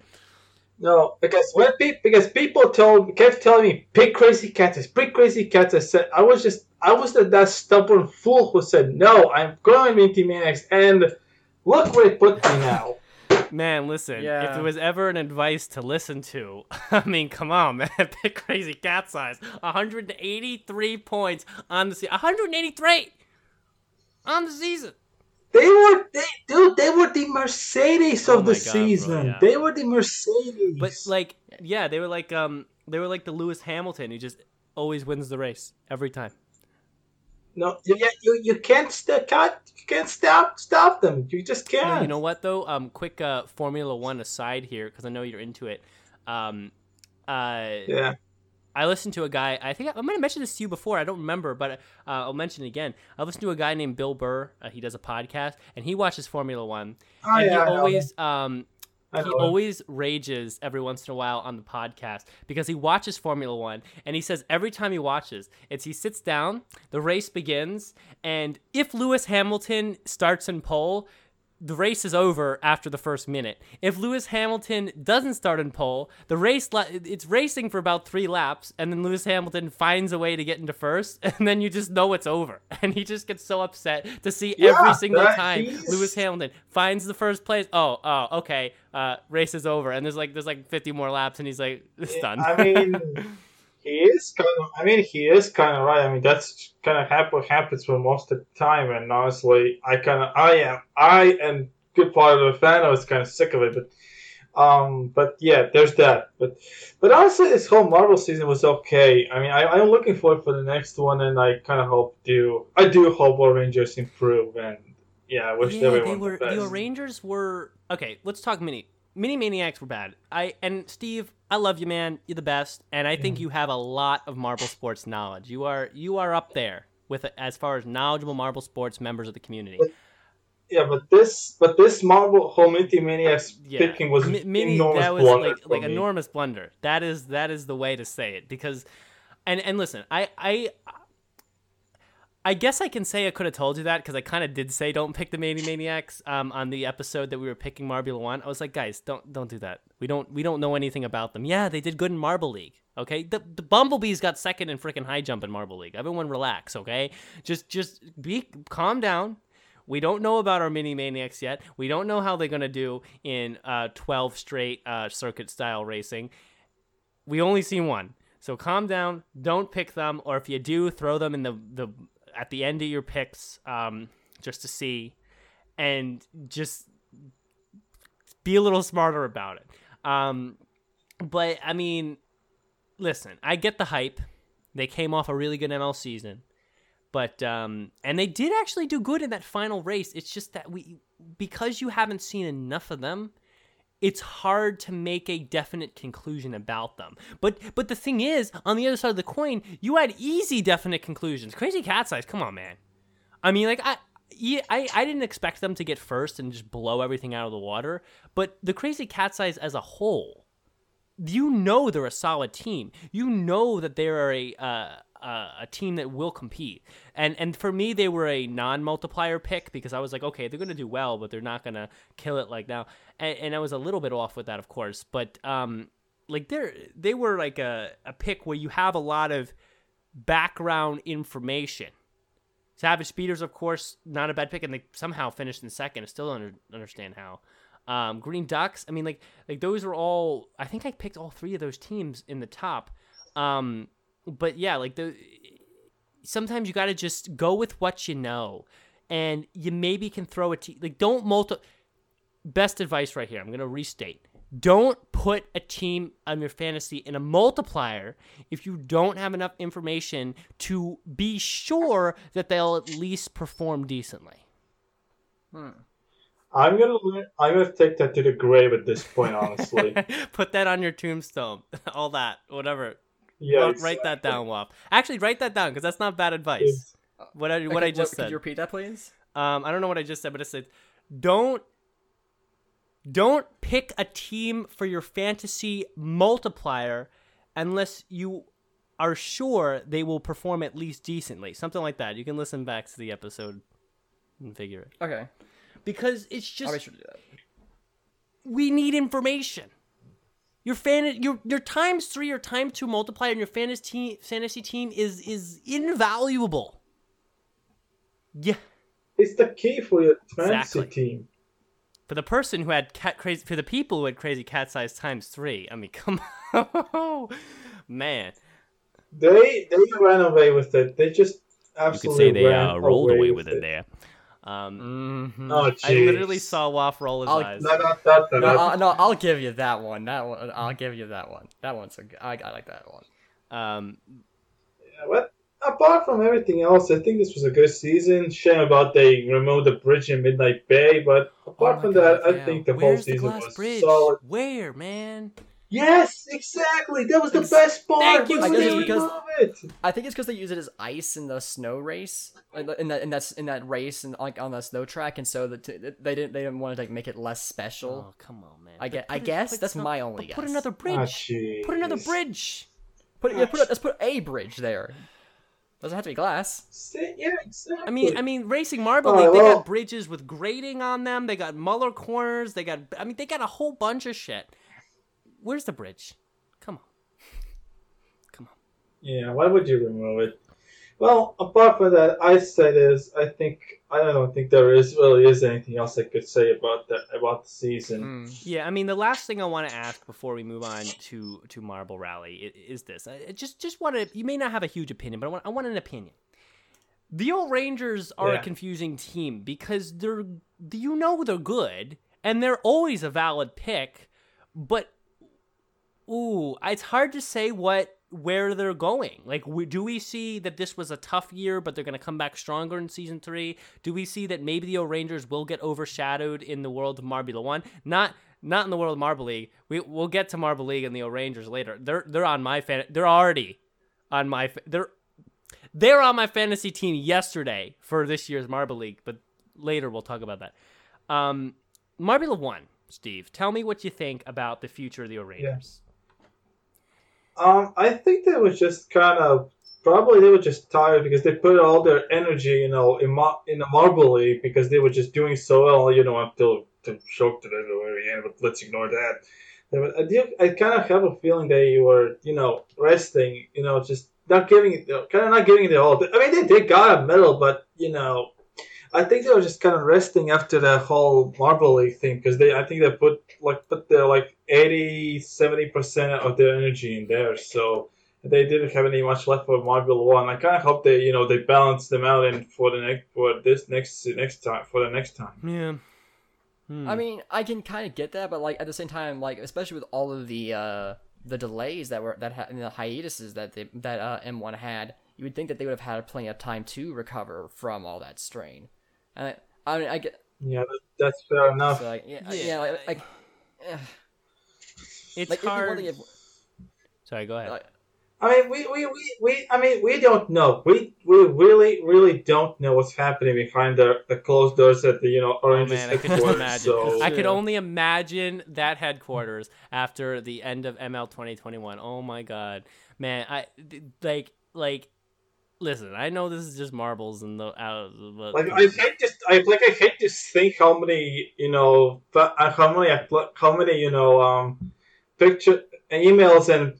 No, because when people because people told kept telling me pick crazy cats, pick crazy cats. I said I was just I was the, that stubborn fool who said no. I'm going with Minty Maniacs, and look where it put me now. Man, listen, if Yeah. there was ever an advice to listen to, <laughs> I mean, come on, man. <laughs> Pick crazy cat's eyes. 183 points on the season. 183 on the season. They were, they, dude, they were the Mercedes Oh of my the God, bro, season. yeah. They were the Mercedes. But like, yeah, they were like, um, they were like the Lewis Hamilton. He just always wins the race every time. No, you, you, you can't, st- can't, you can't stop, stop them. You just can't. No, you know what though? Um, quick uh, Formula One aside here because I know you're into it. Um, uh, Yeah. I listened to a guy. I think I, I might have mentioned this to you before. I don't remember, but uh, I'll mention it again. I listened to a guy named Bill Burr. Uh, he does a podcast, and he watches Formula One. Oh, and yeah, he always, um, he always rages every once in a while on the podcast because he watches Formula One, and he says every time he watches, it's he sits down, the race begins, and if Lewis Hamilton starts in pole. The race is over after the first minute. If Lewis Hamilton doesn't start in pole, the race la- it's racing for about three laps, and then Lewis Hamilton finds a way to get into first, <laughs> and then you just know it's over. <laughs> And he just gets so upset to see every single time Lewis Hamilton finds the first place. Oh, oh, okay. Uh, race is over, and there's like there's like 50 more laps, and he's like, <laughs> it's done. I mean, he is kind of. I mean, he is kind of right. I mean, that's kind of hap- what happens for most of the time. And honestly, I kind of, I am, I am good part of the fan. I was kind of sick of it, but, um, but yeah, there's that. But, but honestly, this whole Marvel season was okay. I mean, I, I'm looking forward for the next one, and I kind of hope do. I do hope Power Rangers improve, and yeah, I wish yeah, everyone they were the best. the Rangers were okay. Let's talk mini. Mini Maniacs were bad. I and Steve, I love you, man. You're the best, and I think you have a lot of Marble sports knowledge. You are you are up there with as far as knowledgeable Marble sports members of the community. Yeah, but this, but this Marble whole Minty Maniacs uh, Yeah, picking was Mi- mini. enormous That was blunder like like me. enormous blunder. That is that is the way to say it because, and and listen, I I. I guess I can say I could have told you that because I kind of did say don't pick the Mani Maniacs um, on the episode that we were picking Marbula One. I was like, guys, don't don't do that. We don't we don't know anything about them. Yeah, they did good in Marble League. Okay, the the Bumblebees got second in freaking high jump in Marble League. Everyone relax. Okay, just just be calm down. We don't know about our mini maniacs yet. We don't know how they're gonna do in uh, 12 straight uh, circuit style racing. We only seen one, so calm down. Don't pick them, or if you do, throw them in the the at the end of your picks, um, just to see, and just be a little smarter about it. Um, but I mean, listen, I get the hype. They came off a really good ML season but um and they did actually do good in that final race it's just that we because you haven't seen enough of them it's hard to make a definite conclusion about them. But but the thing is on the other side of the coin you had easy definite conclusions. Crazy cat's eyes come on man. I mean like i yeah, I, I didn't expect them to get first and just blow everything out of the water, but the Crazy Cat's Eyes as a whole, you know they're a solid team. You know that they are a uh, uh, a team that will compete. And and for me, they were a non-multiplier pick because I was like, okay, they're going to do well, but they're not going to kill it like now. And, and I was a little bit off with that, of course. But um, like they're they were like a a pick where you have a lot of background information. Savage Speeders, of course, not a bad pick, and they somehow finished in second. I still don't under, understand how. Um, Green Ducks, I mean, like like those are all. I think I picked all three of those teams in the top. Um, but yeah, like the sometimes you got to just go with what you know, and you maybe can throw a team. Like don't multi. Best advice right here. I'm gonna restate. Don't put a team on your fantasy in a multiplier if you don't have enough information to be sure that they'll at least perform decently. Hmm. I'm gonna I'm gonna take that to the grave at this point, honestly. <laughs> put that on your tombstone. <laughs> All that, whatever. Yeah, Write- write that down, Wop. Actually, write that down because that's not bad advice. What I what I just Could said. you repeat that, please? Um, I don't know what I just said, but it said, don't don't pick a team for your fantasy multiplier unless you are sure they will perform at least decently. Something like that. You can listen back to the episode and figure it. Okay, Because it's I'll be just sure to do that. we need information. Your fan, your your times three or times two multiplier in your fantasy team, fantasy team is is invaluable. Yeah. It's the key for your fantasy Exactly. team. for the person who had cat crazy for the people who had crazy cat's eyes times three. I mean, <laughs> come on, man. They they ran away with it. They just You could absolutely say they ran uh, rolled away with with it there. Um, Mhm. Oh, I literally saw Waff roll his I'll- eyes. No, no, no, no, No, no. I'll, no, I'll give you that one. That one, I'll give you that one. That one's a good. I, I like that one. Um, Yeah, but apart from everything else, I think this was a good season. Shame about they removed the bridge in Midnight Bay, but apart oh from God, that, I think the whole Where's the season glass was bridge? solid. Where, man? Yes, exactly. That was the Ex- best part. Thank you, Why would they Steve. it? I think it's because they use it as ice in the snow race, in that in that in that race and like on the snow track, and so that they didn't they didn't want to like make it less special. Oh, come on, man. I But get- I it- guess that's some- my only Guess. Put another Ah, bridge. put another bridge. Put yeah, put a, let's put a bridge there. Doesn't have to be glass. Yeah, exactly. I mean, I mean, Racing Marble Alright, League, they well- got bridges with grading on them. They got Muller corners. They got, I mean, they got a whole bunch of shit. Where's the bridge? Come on. Come on. Yeah, why would you remove it? Well, apart from that, I say this. I think I don't think there is really is anything else I could say about that about the season. Mm. Yeah, I mean, the last thing I want to ask before we move on to to Marble Rally i- is this. I I just just want to. You may not have a huge opinion, but I want I want an opinion. The old Rangers are a confusing team because they're you know they're good and they're always a valid pick, but ooh, it's hard to say what where they're going. Like, we, do we see that this was a tough year, but they're going to come back stronger in season three? Do we see that maybe the O'rangers will get overshadowed in the world of Marbula One? Not not in the world of Marble League. We we'll get to Marble League and the O'rangers later. They're they're on my fan. They're already on my they're they're on my fantasy team yesterday for this year's Marble League, but later we'll talk about that. Um, Marbula One, Steve, tell me what you think about the future of the O'rangers. Um, I think they were just kind of probably they were just tired because they put all their energy, you know, in Mar- in League because they were just doing so well, you know, until choked it at the very end. But let's ignore that. I, do, I kind of have a feeling they were, you know, resting, you know, just not giving it, kind of not giving it all. I mean, they, they got a medal, but you know, I think they were just kind of resting after that whole Marble League thing because they, I think they put like put their like 80, 70 percent of their energy in there, so they didn't have any much left for Marbula One. I kind of hope they, you know, they balance them out and for the next for this next next time for the next time. Yeah. Hmm. I mean, I can kind of get that, but like at the same time, like especially with all of the uh the delays that were that ha- and the hiatuses that they that uh, M1 had, you would think that they would have had plenty of time to recover from all that strain. And I, I mean, I get Yeah, that's fair enough. so like yeah, Yeah, yeah, like, like, it's like hard. want to Sorry, go ahead. I mean, we, we, we, we, I mean, we don't know. We, we really, really don't know what's happening behind the, the closed doors at the, you know, Oh Orange's man, I could just headquarters. imagine. So, I could only imagine that headquarters after the end of ML 2021. Oh my god, man! I like like. Listen, I know this is just marbles and the out. But, like, I hate to, I like, I hate to think how many, you know, fa- uh, how many, how many, you know, um, picture, emails and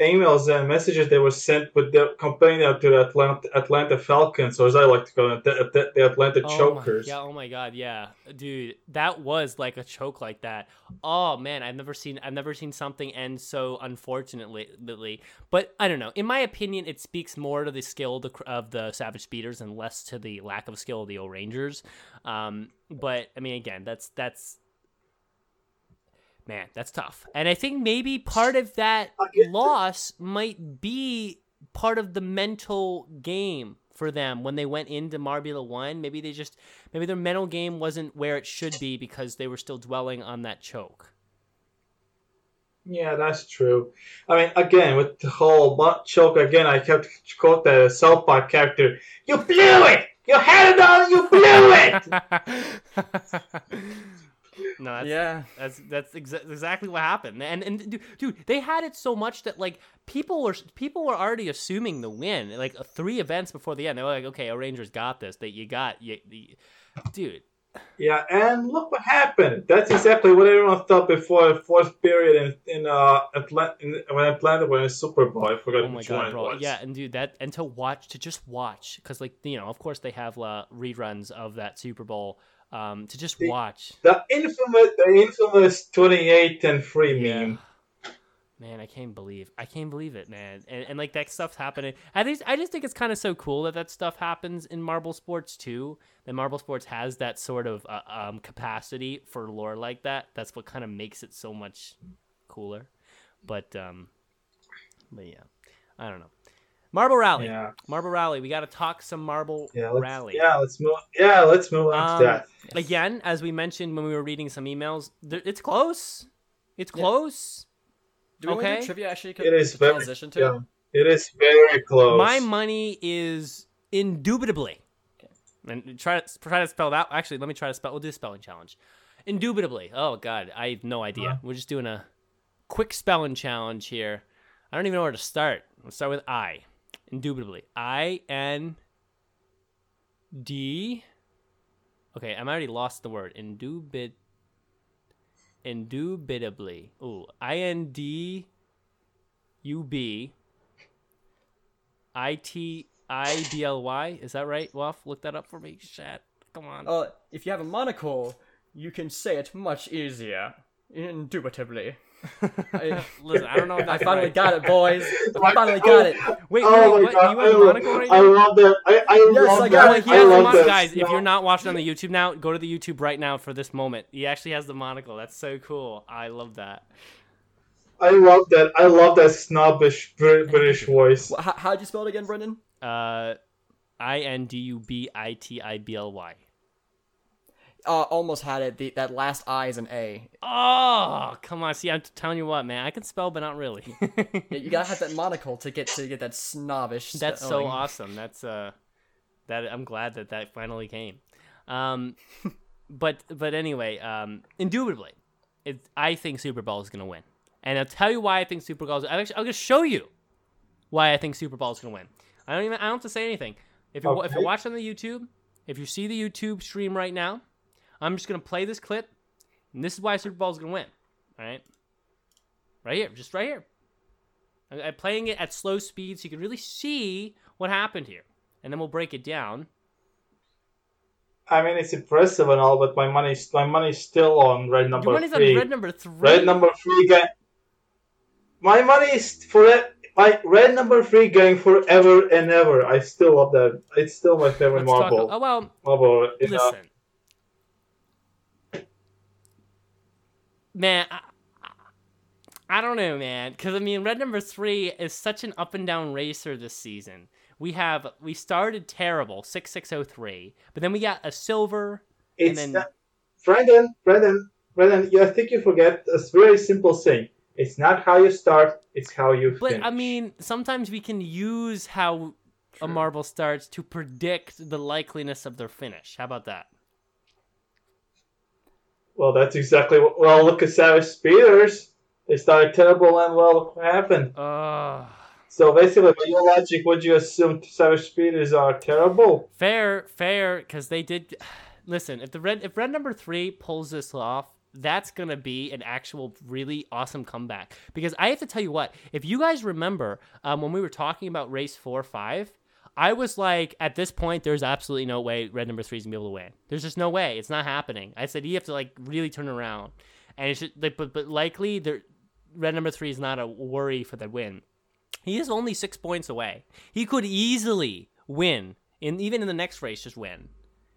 emails and messages they were sent with the comparing them to the Atlanta, Atlanta Falcons, or as I like to call them, the, the, the Atlanta Oh Chokers. My, yeah, oh my god, yeah, dude, that was like a choke like that. Oh man, I've never seen I've never seen something end so unfortunately. But I don't know. In my opinion, it speaks more to the skill of the, of the Savage Speeders and less to the lack of skill of the O'rangers. Um, but I mean, again, that's that's man, that's tough. And I think maybe part of that I get that. loss might be part of the mental game for them when they went into Marbula 1. Maybe they just maybe their mental game wasn't where it should be because they were still dwelling on that choke. Yeah, that's true. I mean, again, with the whole butt choke, again, I kept quote the South Park character. You blew it. You had it on. You blew it. <laughs> no, that's, yeah, That's that's exa- exactly what happened. And and dude, dude, they had it so much that like people were people were already assuming the win. Like uh, three events before the end, they were like, "Okay, O'rangers got this. That you got, you, you, <sighs> dude." Yeah, and look what happened. That's exactly what everyone thought before the fourth period in in uh Atlanta in, when Atlanta won a Super Bowl. I forgot Oh my which one god, it was. Yeah, and dude, that and to watch to just watch because like you know, of course they have uh, reruns of that Super Bowl um, to just watch. The infamous, the infamous twenty-eight and three meme. Man, I can't believe I can't believe it, man. And, and like that stuff's happening. I think I just think it's kind of so cool that that stuff happens in marble sports too. That marble sports has that sort of uh, um, capacity for lore like that. That's what kind of makes it so much cooler. But um, but yeah, I don't know. Marble Rally. Yeah. Marble Rally. We got to talk some Marble Yeah, let's, Rally. yeah, let's move. Yeah, let's move on Um, to that. Again, as we mentioned when we were reading some emails, th- it's close. It's close. Do we want to do trivia actually? It is very transition to. yeah. It is very close. My money is indubitably. And try to try to spell that. Actually, let me try to spell. We'll do a spelling challenge. Indubitably. Oh God, I have no idea. Uh-huh. We're just doing a quick spelling challenge here. I don't even know where to start. Let's start with I. Indubitably. I N D. Okay, I'm already lost the word. Indubit. Indubitably. Ooh, I N D U B I T I B L Y. Is that right? Wolf, look that up for me. Chat. Come on. Uh, if you have a monocle, you can say it much easier. Indubitably. I, Listen, I don't know if I finally right. got it, boys. I finally got it. Wait, Oh wait, my what? You have a monocle right I love that. I, I Yes, love I got that. it. He has the love monocle. that. Guys, if you're not watching on the YouTube now, go to the YouTube right now for this moment. He actually has the monocle. That's so cool. I love that. I love that. I love that snobbish British voice. How, how'd you spell it again, Brendan? Uh, I N D U B I T I B L Y. Uh, almost had it. The, that last I is an A. Oh, come on. See, I'm telling you what, man. I can spell, but not really. <laughs> Yeah, you gotta have that <laughs> monocle to get to get that snobbish. That's so awesome. That's uh, that I'm glad that that finally came. Um, <laughs> but but anyway, um, indubitably, it, I think Super Ball is gonna win, and I'll tell you why I think Super Ball. Is, I'm actually I'm gonna show you why I think Super Ball is gonna win. I don't even I don't have to say anything. If you're if you're watching the YouTube, if you see the YouTube stream right now, I'm just gonna play this clip, and this is why Super Ball is gonna win. All right, right here, just right here. I'm playing it at slow speed so you can really see what happened here, and then we'll break it down. I mean, it's impressive and all, but my money's my money's still on red number Your money's three. on red number three. Red number three going. My money is for it. My red number three going forever and ever. I still love that. It's still my favorite Let's talk- marble. oh well, marble. you know. Man. I, I don't know, man, because I mean, red number three is such an up and down racer this season. We have we started terrible six six oh three, but then we got a silver, and It's then not, Brendan, Brendan, Brendan. You, I think you forget a very simple thing. It's not how you start; it's how you But finish. I mean, sometimes we can use how a marble starts to predict the likeliness of their finish. How about that? Well, that's exactly what. Well, look at Savage Speeders. They started terrible, and well, look what happened. Uh, So basically, by your logic, would you assume Savage Speeders are terrible? fair, fair, because they did. Listen, if the red if red number three pulls this off, that's gonna be an actual really awesome comeback. Because I have to tell you what, if you guys remember um, when we were talking about race four or five. I was like, at this point, there's absolutely no way red number three is gonna be able to win. There's just no way. It's not happening. I said you have to like really turn around, and it's just, like, but but likely there, red number three is not a worry for the win. He is only six points away. He could easily win, in even in the next race, just win,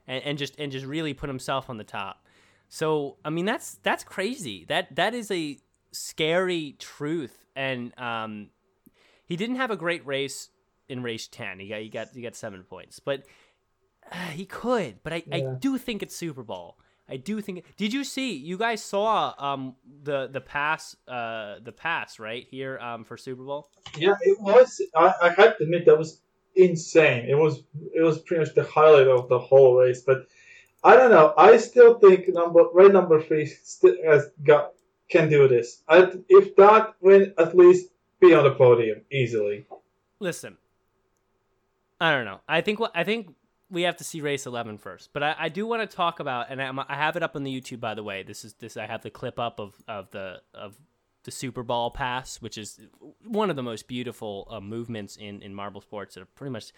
and, and just and just really put himself on the top. So I mean, that's that's crazy. That that is a scary truth. And um, he didn't have a great race in race ten. He got he got he got seven points, but uh, he could. But I, I do think it's Super Ball. I do think. Did you see? You guys saw um the the pass uh the pass right here um for Super Ball. Yeah, it was. I, I have to admit that was insane. It was. It was pretty much the highlight of the whole race. But I don't know. I still think number red number three still has got can do this. I, if not, win at least be on the podium easily. Listen, I don't know. I think what I think we have to see race 11 first, but I, I do want to talk about, and I'm, I have it up on the YouTube by the way. This is this I have the clip up of of the of the Super Ball pass, which is one of the most beautiful uh, movements in in marble sports that are pretty much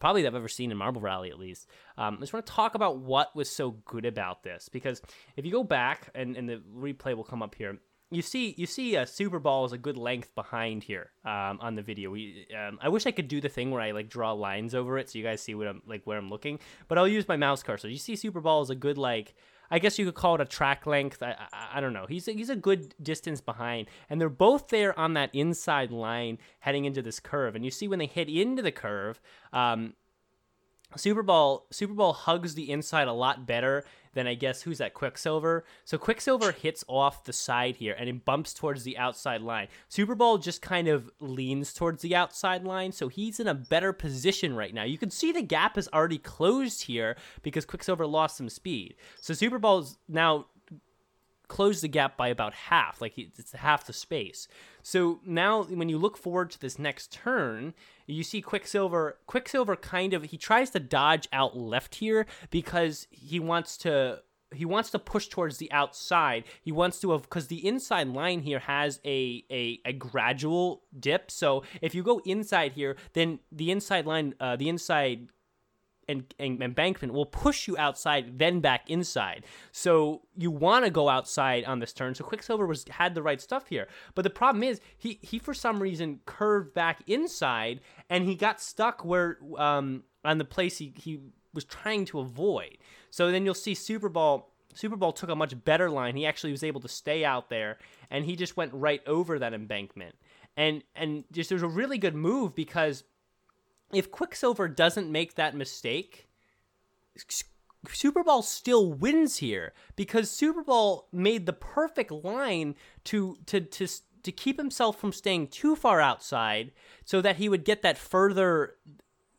probably that I've ever seen in Marble Rally at least. Um, I just want to talk about what was so good about this because if you go back and, and the replay will come up here, you see you see a Super Ball is a good length behind here um, on the video. We, um, I wish I could do the thing where I like draw lines over it so you guys see what I'm like where I'm looking, but I'll use my mouse cursor. You see Super Ball is a good like I guess you could call it a track length. I, I, I, don't know. He's a, he's a good distance behind, and they're both there on that inside line heading into this curve. And you see when they hit into the curve, um, Super Ball Super Ball hugs the inside a lot better than I guess who's that Quicksilver. So Quicksilver hits off the side here and it bumps towards the outside line. Super Ball just kind of leans towards the outside line, so he's in a better position right now. You can see the gap is already closed here because Quicksilver lost some speed. So Super Ball's now closed the gap by about half, like it's half the space. So now when you look forward to this next turn, you see Quicksilver. Quicksilver kind of he tries to dodge out left here because he wants to he wants to push towards the outside. He wants to have because the inside line here has a, a a gradual dip. So if you go inside here, then the inside line, uh, the inside and, and embankment will push you outside, then back inside. So you want to go outside on this turn. So Quicksilver was had the right stuff here, but the problem is he he for some reason curved back inside, and he got stuck where um on the place he he was trying to avoid. So then you'll see Super Ball. Super Ball took a much better line. He actually was able to stay out there, and he just went right over that embankment. And and just there's a really good move because if Quicksilver doesn't make that mistake, Super Ball still wins here because Super Ball made the perfect line to to to to keep himself from staying too far outside so that he would get that further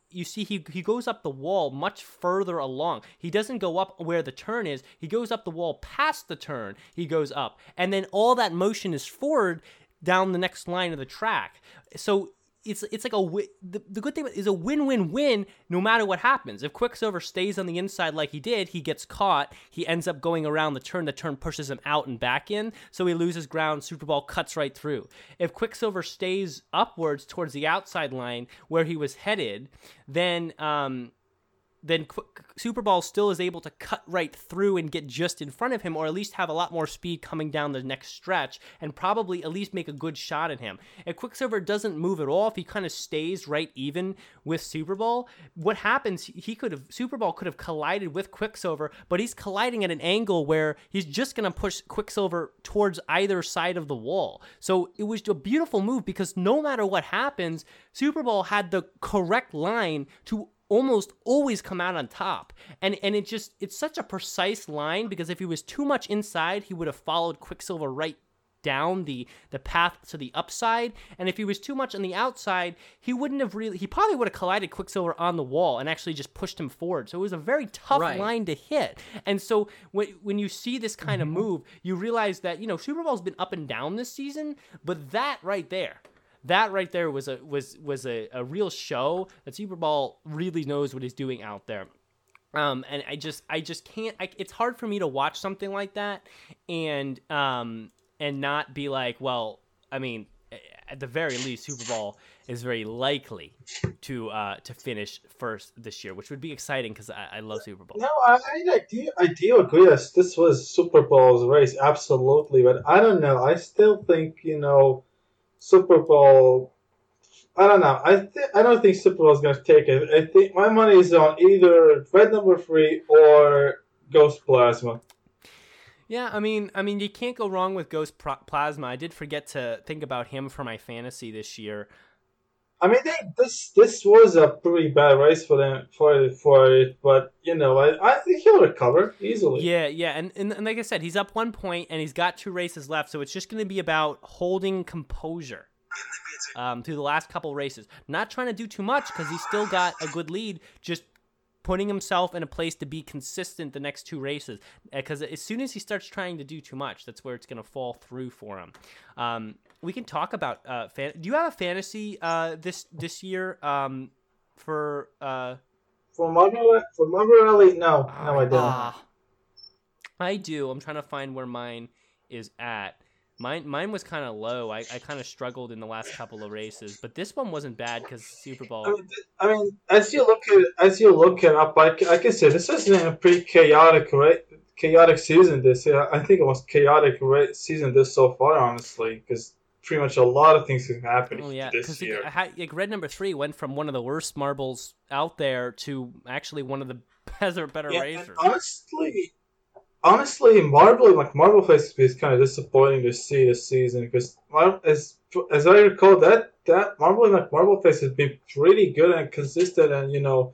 you see he he goes up the wall much further along. He doesn't go up where the turn is. He goes up the wall past the turn. He goes up. And then all that motion is forward down the next line of the track. So it's it's like a the, the good thing is a win-win-win no matter what happens. If Quicksilver stays on the inside like he did, he gets caught. He ends up going around the turn. The turn pushes him out and back in, so he loses ground. Super Ball cuts right through. If Quicksilver stays upwards towards the outside line where he was headed, then um, then Super Ball still is able to cut right through and get just in front of him, or at least have a lot more speed coming down the next stretch, and probably at least make a good shot at him. If Quicksilver doesn't move at all, if he kind of stays right even with Super Ball, what happens? He could have Super Ball could have collided with Quicksilver, but he's colliding at an angle where he's just going to push Quicksilver towards either side of the wall. So it was a beautiful move because no matter what happens, Super Ball had the correct line to almost always come out on top. And and it just it's such a precise line because if he was too much inside, he would have followed Quicksilver right down the the path to the upside and if he was too much on the outside he wouldn't have really he probably would have collided quicksilver on the wall and actually just pushed him forward so it was a very tough right. line to hit and so when, when you see this kind of mm-hmm. move you realize that you know super ball's been up and down this season but that right there that right there was a was was a, a real show that Super Ball really knows what he's doing out there. Um, and I just I just can't. I, it's hard for me to watch something like that and um and not be like, well, I mean, at the very least, Super Ball is very likely to uh, to finish first this year, which would be exciting because I, I, love Super Ball. No, I, I, do I do agree. Yes, this was Super Ball's race, absolutely. But I don't know. I still think you know Super Ball. I don't know. I th- I don't think Super Ball is going to take it. I think my money is on either Red Number Three or Ghost Plasma. Yeah, I mean, I mean, you can't go wrong with Ghost Plasma. I did forget to think about him for my fantasy this year. I mean, they, this this was a pretty bad race for them for for it, but you know, I, I think he'll recover easily. Yeah, yeah, and, and and like I said, he's up one point and he's got two races left, so it's just going to be about holding composure <laughs> um, through the last couple races. Not trying to do too much because he's still got a good lead. Just putting himself in a place to be consistent the next two races. Because as soon as he starts trying to do too much, that's where it's going to fall through for him. Um, we can talk about. Uh, fan- do you have a fantasy uh, this this year um, for? Uh... For Marvel, for Marvel no, no, I don't. Uh, I do. I'm trying to find where mine is at. Mine mine was kind of low. I, I kind of struggled in the last couple of races, but this one wasn't bad because Super Ball. I mean, I mean, as you look at as you look it up, I, c- I can say this has been a pretty chaotic, right? Chaotic season. This, yeah, I think it was chaotic right, season this so far, honestly, because pretty much a lot of things have happened Oh yeah, this year. like red number three went from one of the worst marbles out there to actually one of the <laughs> better better Yeah, racers. honestly, honestly, Marvel like Marble Face is kind of disappointing to see this season because as as I recall that that Marvel like Marble Face has been pretty good and consistent and you know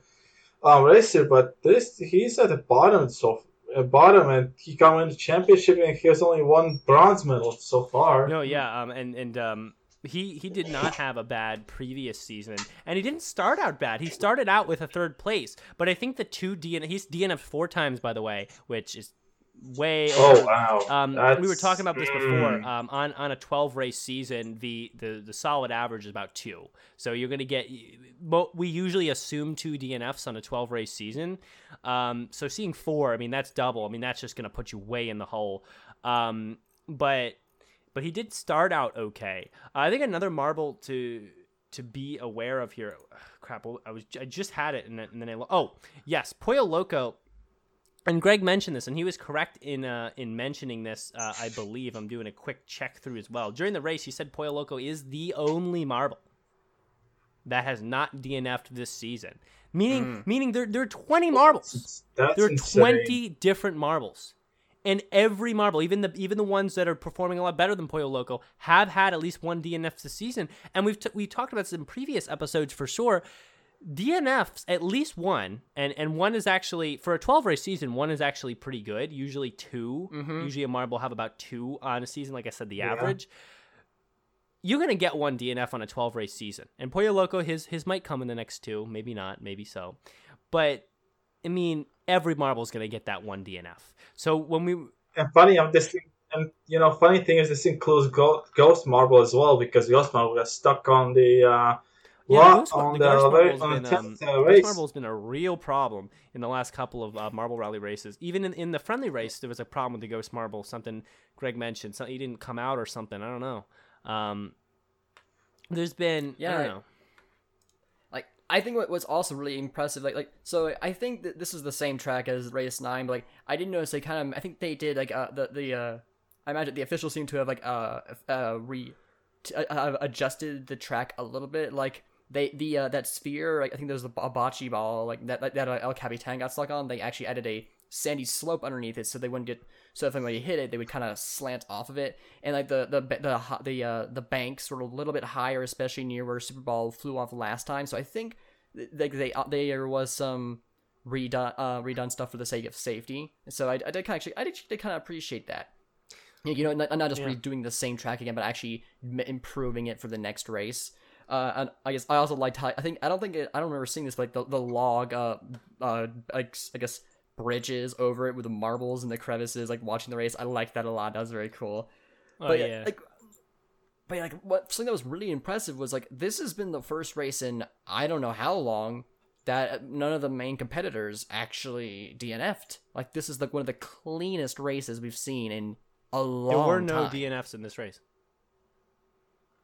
um, racer, but this he's at the bottom so uh, bottom and he got in the championship and he has only one bronze medal so far. No, yeah, um, and and um, he he did not have a bad previous season, and he didn't start out bad. He started out with a third place, but I think the two DN he's DNF four times by the way, which is way. Oh over- wow! Um, we were talking about this before. mm. Um, on on a twelve race season, the, the the solid average is about two. So you're gonna get. mo- We usually assume two DNFs on a twelve race season. Um, so seeing four, I mean that's double. I mean that's just gonna put you way in the hole. Um, but but he did start out okay. I think another marble to to be aware of here. Crap, I was I just had it and then, and then I oh yes, Pollo Loco and Greg mentioned this, and he was correct in uh, in mentioning this. Uh, I believe I'm doing a quick check through as well. During the race, he said Pollo Loco is the only marble that has not DNF'd this season. Meaning, meaning there there are 20 marbles. That's There are insane. 20 different marbles, and every marble, even the even the ones that are performing a lot better than Pollo Loco, have had at least one DNF this season. And we've t- we talked about this in previous episodes for sure. DNFs at least one, and and one is actually for a 12 race season. One is actually pretty good. Usually 2 Usually a marble will have about two on a season. Like I said, the average. You're gonna get one DNF on a 12 race season, and Pollo Loco his his might come in the next two, maybe not, maybe so, but I mean every marble is gonna get that one DNF. So when we And funny, this thing, and you know, funny thing is this includes Ghost Marble as well because Ghost Marble got stuck on the uh, Yeah, the Ghost, Mar- on the the, Ghost very, Marble's on been, the um, Ghost. Marble's been a real problem in the last couple of uh, Marble Rally races. Even in, in the friendly race, there was a problem with the Ghost Marble. Something Greg mentioned. Something he didn't come out or something. I don't know. Um, there's been I Yeah. don't know. like I think what was also really impressive, like like so I think that this is the same track as race nine, but like I didn't notice they kind of I think they did like uh the the uh I imagine the officials seem to have like uh uh re t- uh, uh, adjusted the track a little bit like. They the uh, that sphere like, I think there was a, bocce ball like that that, that uh, El Capitan got stuck on. They actually added a sandy slope underneath it so they wouldn't get so if you hit it they would kind of slant off of it and like the the the the, the uh the banks were a little bit higher especially near where Super Ball flew off last time so I think like they uh, there was some redone uh redone stuff for the sake of safety so I, I did kind of actually I did, did kind of appreciate that you know not, not just Yeah. redoing the same track again but actually improving it for the next race uh, and I guess I also liked how I think I don't think it, I don't remember seeing this, but like the, the log, uh, uh, I, guess- I guess bridges over it with the marbles and the crevices, like watching the race. I liked that a lot. That was very cool. Oh but yeah. like, but like what something that was really impressive was like this has been the first race in I don't know how long that none of the main competitors actually DNF'd. Like this is like one of the cleanest races we've seen in a long there were no time. DNFs in this race.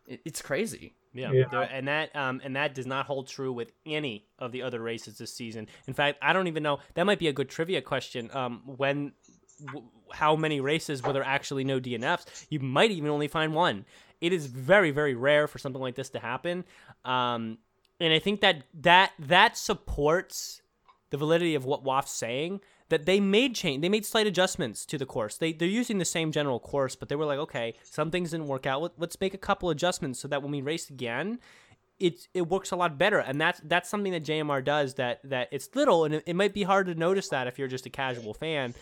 It- it's crazy. Yeah, Yeah. and that um, and that does not hold true with any of the other races this season. In fact, I don't even know. That might be a good trivia question. Um, when, w- how many races were there actually no DNFs? You might even only find one. It is very very rare for something like this to happen. Um, and I think that that that supports the validity of what Waff's saying that they made change they made slight adjustments to the course. They, they're using the same general course but they were like okay some things didn't work out. Let, let's make a couple adjustments so that when we race again it it works a lot better. And that's that's something that JMR does that that it's little and it, it might be hard to notice that if you're just a casual fan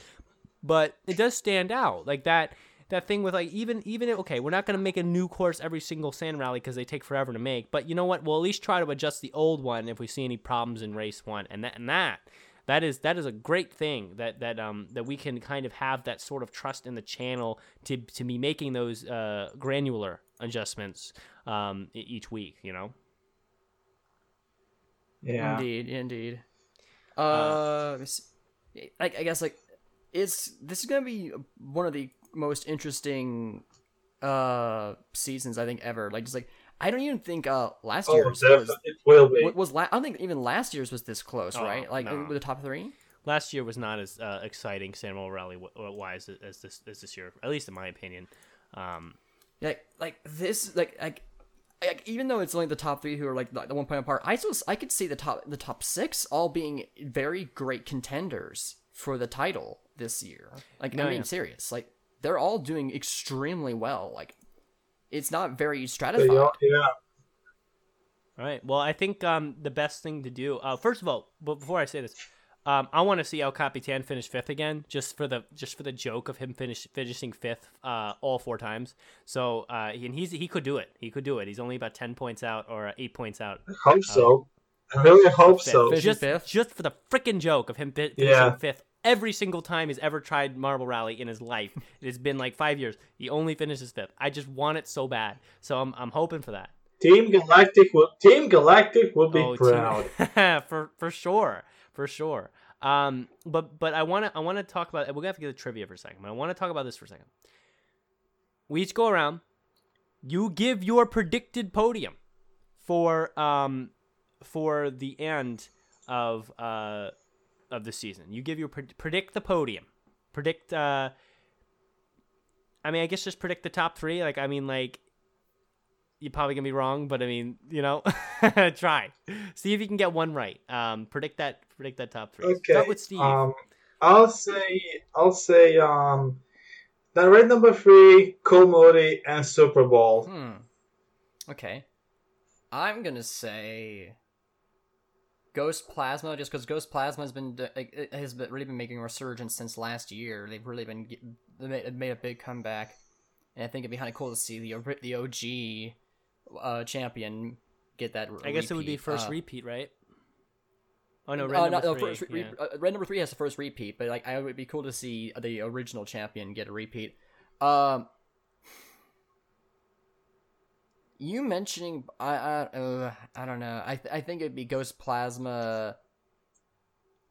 but it does stand out. Like that that thing with like even even if, okay we're not going to make a new course every single sand rally because they take forever to make but you know what? We'll at least try to adjust the old one if we see any problems in race one and that and that that is that is a great thing that that um that we can kind of have that sort of trust in the channel to to be making those uh granular adjustments um each week you know Yeah. Indeed, indeed. Uh, let me see. I, I guess like it's this is gonna be one of the most interesting uh seasons I think ever. Like just like I don't even think uh last Oh, year's definitely was will be. wa- was la- I don't think even last year's was this close, Oh, right? Like no. the top three. Last year was not as uh, exciting Samuel Rally w- w- wise as this as this year, at least in my opinion. Um, like like this like like like even though it's only the top three who are like the, the one point apart, I still I could see the top the top six all being very great contenders for the title this year. Like No, I'm being yeah. serious. Like they're all doing extremely well. Like it's not very They stratified. are- yeah. All right. Well, I think um, the best thing to do. Uh, first of all, but before I say this, um, I want to see El Capitan finish fifth again, just for the just for the joke of him finish finishing fifth uh, all four times. So uh, he, and he's he could do it. He could do it. He's only about ten points out or eight points out. I hope so. I really hope Fifth. so. Just fifth? just for the freaking joke of him finishing Yeah. fifth every single time he's ever tried Marble Rally in his life. <laughs> it has been like five years. He only finishes fifth. I just want it so bad. So I'm I'm hoping for that. Team Galactic will Team Galactic will be Oh, proud. team- <laughs> for for sure, for sure. Um, but but I want to I want to talk about. We're gonna have to get the trivia for a second. But I want to talk about this for a second. We each go around. You give your predicted podium for um for the end of uh of the season. You give your pred- predict the podium. Predict. uh I mean, I guess just predict the top three. Like, I mean, like you're probably gonna be wrong, but I mean, you know, <laughs> try. See if you can get one right. Um, predict that. Predict that top three. Okay. Start with Steve. Um, I'll say I'll say um, that red number three, Cool Moody, and Super Ball. Hmm. Okay. I'm gonna say Ghost Plasma, just because Ghost Plasma has been like, it has been, really been making a resurgence since last year. They've really been they made, made a big comeback, and I think it'd be kind of cool to see the the OG uh, champion get that. I guess it would be first Uh, repeat, right? Oh no, uh, red no, number no, three. first yeah. uh, red number three has the first repeat, but like I would be cool to see the original champion get a repeat. Um, you mentioning I I uh, I don't know. I th- I think it'd be Ghost Plasma.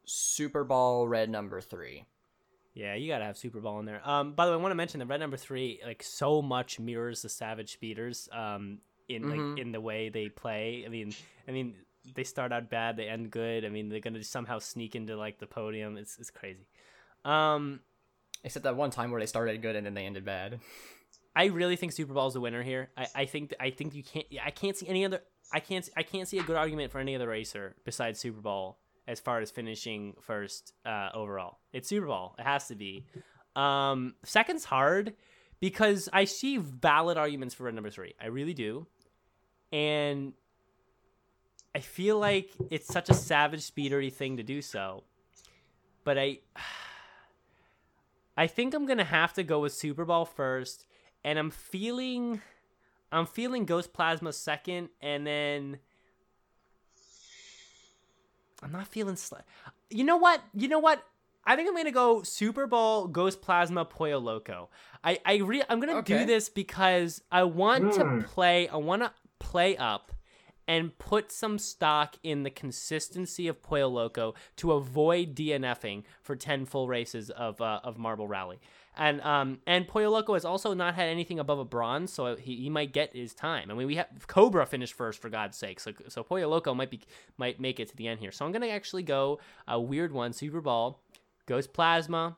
Super Ball red number three. Yeah, you gotta have Super Ball in there. Um, by the way, I want to mention the red number three like so much mirrors the Savage Speeders. Um, in Mhm. like in the way they play. I mean, I mean, they start out bad, they end good. I mean, they're gonna somehow sneak into like the podium. It's it's crazy. Um, Except that one time where they started good and then they ended bad. <laughs> I really think Super is the winner here. I, I think I think you can't. I can't see any other. I can't. I can't see a good argument for any other racer besides Super Ball as far as finishing first uh, overall. It's Super Ball. It has to be. Um, second's hard because I see valid arguments for red number three. I really do, and I feel like it's such a savage speedery thing to do so. But I, <sighs> I think I'm gonna have to go with Super Ball first and I'm feeling I'm feeling Ghost Plasma second, and then I'm not feeling. Sl- you know what? You know what? I think I'm gonna go Super Ball Ghost Plasma Pollo Loco. I I re- I'm gonna Okay. do this because I want Hmm. to play. I want to play up and put some stock in the consistency of Pollo Loco to avoid DNFing for 10 full races of uh, of Marble Rally. And um and Pollo Loco has also not had anything above a bronze, so he, he might get his time. I mean, we have Cobra finished first for God's sake, so so Pollo Loco might be might make it to the end here. So I'm gonna actually go a weird one, Super Ball, Ghost Plasma,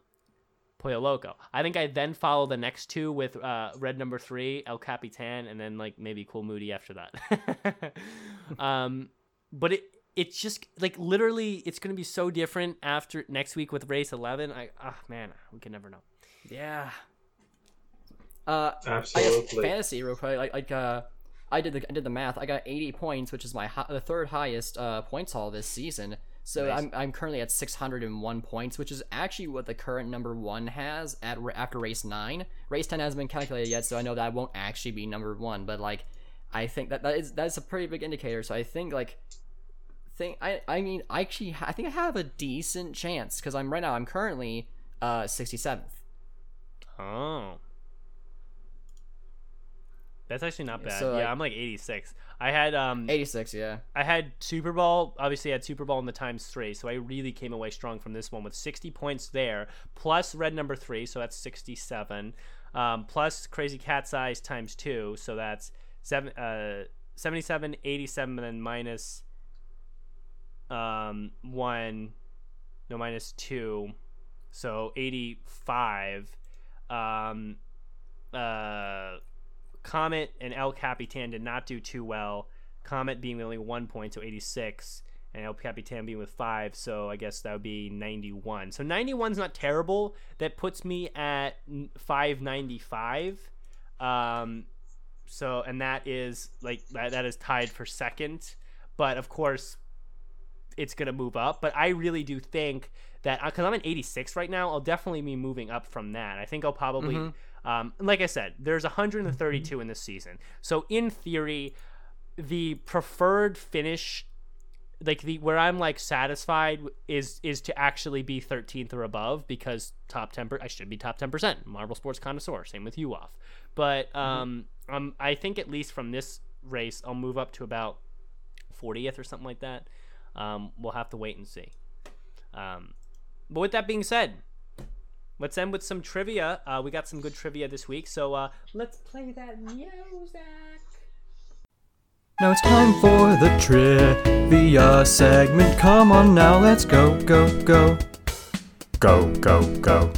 Pollo Loco. I think I then follow the next two with uh, red number three, El Capitan, and then like maybe Cool Moody after that. <laughs> um, but it it's just like literally it's gonna be so different after next week with race eleven. I ah man, we can never know. Yeah. Uh, I Absolutely. fantasy real quick. Like, like uh, I did the I did the math. I got 80 points, which is my hi- the third highest uh points haul this season. So Nice. I'm I'm currently at 601 points, which is actually what the current number one has at after race nine. Race 10 hasn't been calculated yet, so I know that won't actually be number one. But like, I think that that is that's a pretty big indicator. So I think like. Think I I mean I actually I think I have a decent chance because I'm right now I'm currently uh 67th. Oh. That's actually not bad. So, yeah, like- I'm like 86. I had um 86, yeah. I had Super Ball. Obviously, I had Super Ball in the times three, so I really came away strong from this one with 60 points there, plus red number three, so that's 67, um, plus Crazy Cat's Eyes times two, so that's seven, uh, 77, 87, and then minus um, one, no, minus two, so 85. Um, uh, Comet and El Capitan did not do too well. Comet being with only one point, so 86, and El Capitan being with five, so I guess that would be 91. So 91's not terrible. That puts me at 595. Um, so and that is like that, that is tied for second, but of course it's gonna move up. But I really do think that because I'm at 86 right now, I'll definitely be moving up from that. I think I'll probably, um, like I said, there's 132 in this season. So in theory, the preferred finish, like the where I'm like satisfied is is to actually be 13th or above because top 10 per, I should be top 10 percent. Marble Sports connoisseur. Same with you off, but um, um, I think at least from this race, I'll move up to about 40th or something like that. Um, we'll have to wait and see. Um, but with that being said, let's end with some trivia. Uh, we got some good trivia this week, so uh, let's play that music. Now it's time for the trivia segment. Come on now, let's go, go, go. Go, go, go.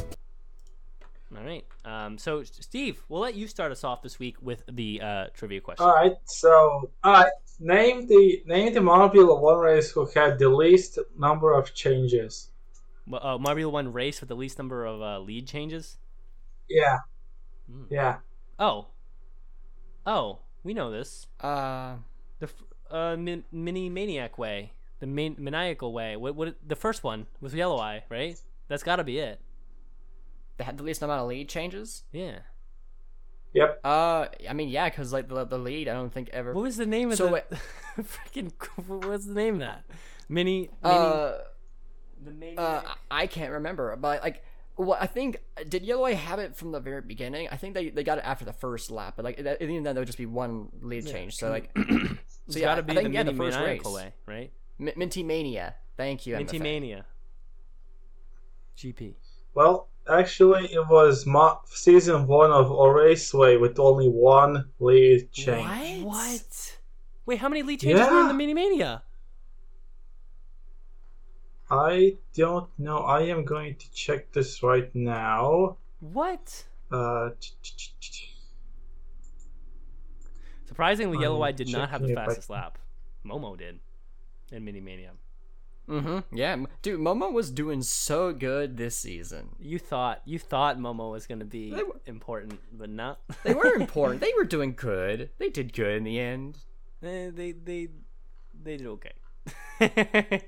All right. Um, so Steve, we'll let you start us off this week with the uh, trivia question. All right, so all right, name the name the Marbula One race who had the least number of changes. Well, uh, Marbula One race with the least number of uh, lead changes. Yeah, Hmm. yeah. Oh, oh, we know this. Uh, The uh, min- mini maniac way, the man- maniacal way. What? What? The first one was Yellow Eye, right? That's got to be it. they had the least amount of lead changes. Yeah. Yep. Uh, I mean, yeah, because like the the lead, I don't think ever. What was the name of So the wait- <laughs> freaking? What's the name of that? Mini. mini Uh, the mini. uh, I can't remember, but like, well, I think did Yellow Eye have it from the very beginning? I think they, they got it after the first lap, but like that, even then there would just be one lead change. So like, <clears throat> it's so yeah, got to I be think the yeah, mini the first race. way, right? Mi- Minty Mania. Thank you, Minty MFA. Mania. GP. Well, actually, it was mo- season one of a raceway with only one lead change. What? Wait, how many lead changes were in the Mini Mania? I don't know. I am going to check this right now. What? Uh, Surprisingly, Yellow I'm Eye did not have the checking I fastest lap. Momo did in Mini Mania. Mm-hmm. Yeah, dude, Momo was doing so good this season. You thought you thought Momo was going to be were- important, but not. They were <laughs> important. they were doing good. They did good in the end. Eh, they they they did okay. <laughs>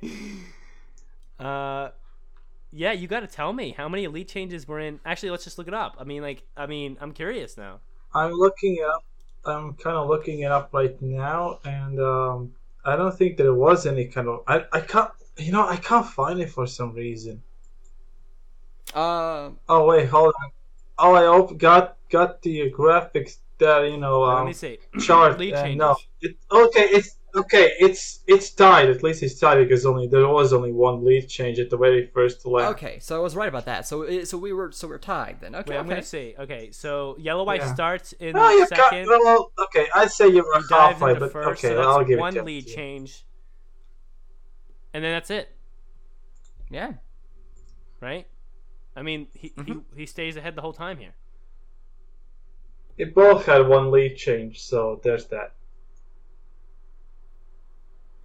uh, yeah, you got to tell me how many elite changes were in. Actually, let's just look it up. I mean, like, I mean, I'm curious now. I'm looking it up. I'm kind of looking it up right now, and um, I don't think there was any kind of. I, I can't. You know, I can't find it for some reason. Uh, Oh wait, hold on. Oh, I op- got got the graphics that you know Let um, me see. <clears throat> chart. Lead and changes. no, it, okay, it's okay. It's it's tied. At least it's tied because only there was only one lead change at the very first lap. okay, so I was right about that. So so we were so we're tied then. Okay, Wait, I'm okay. gonna see. Okay, so Yellow Eye Yeah. starts in No, you got second. well. Okay, I'd say you were He dives halfway, into but first, okay, so I'll that's give one it lead you. change, and then that's it, Yeah. right? I mean, he, Mm-hmm. he he stays ahead the whole time here. They both had one lead change, so there's that.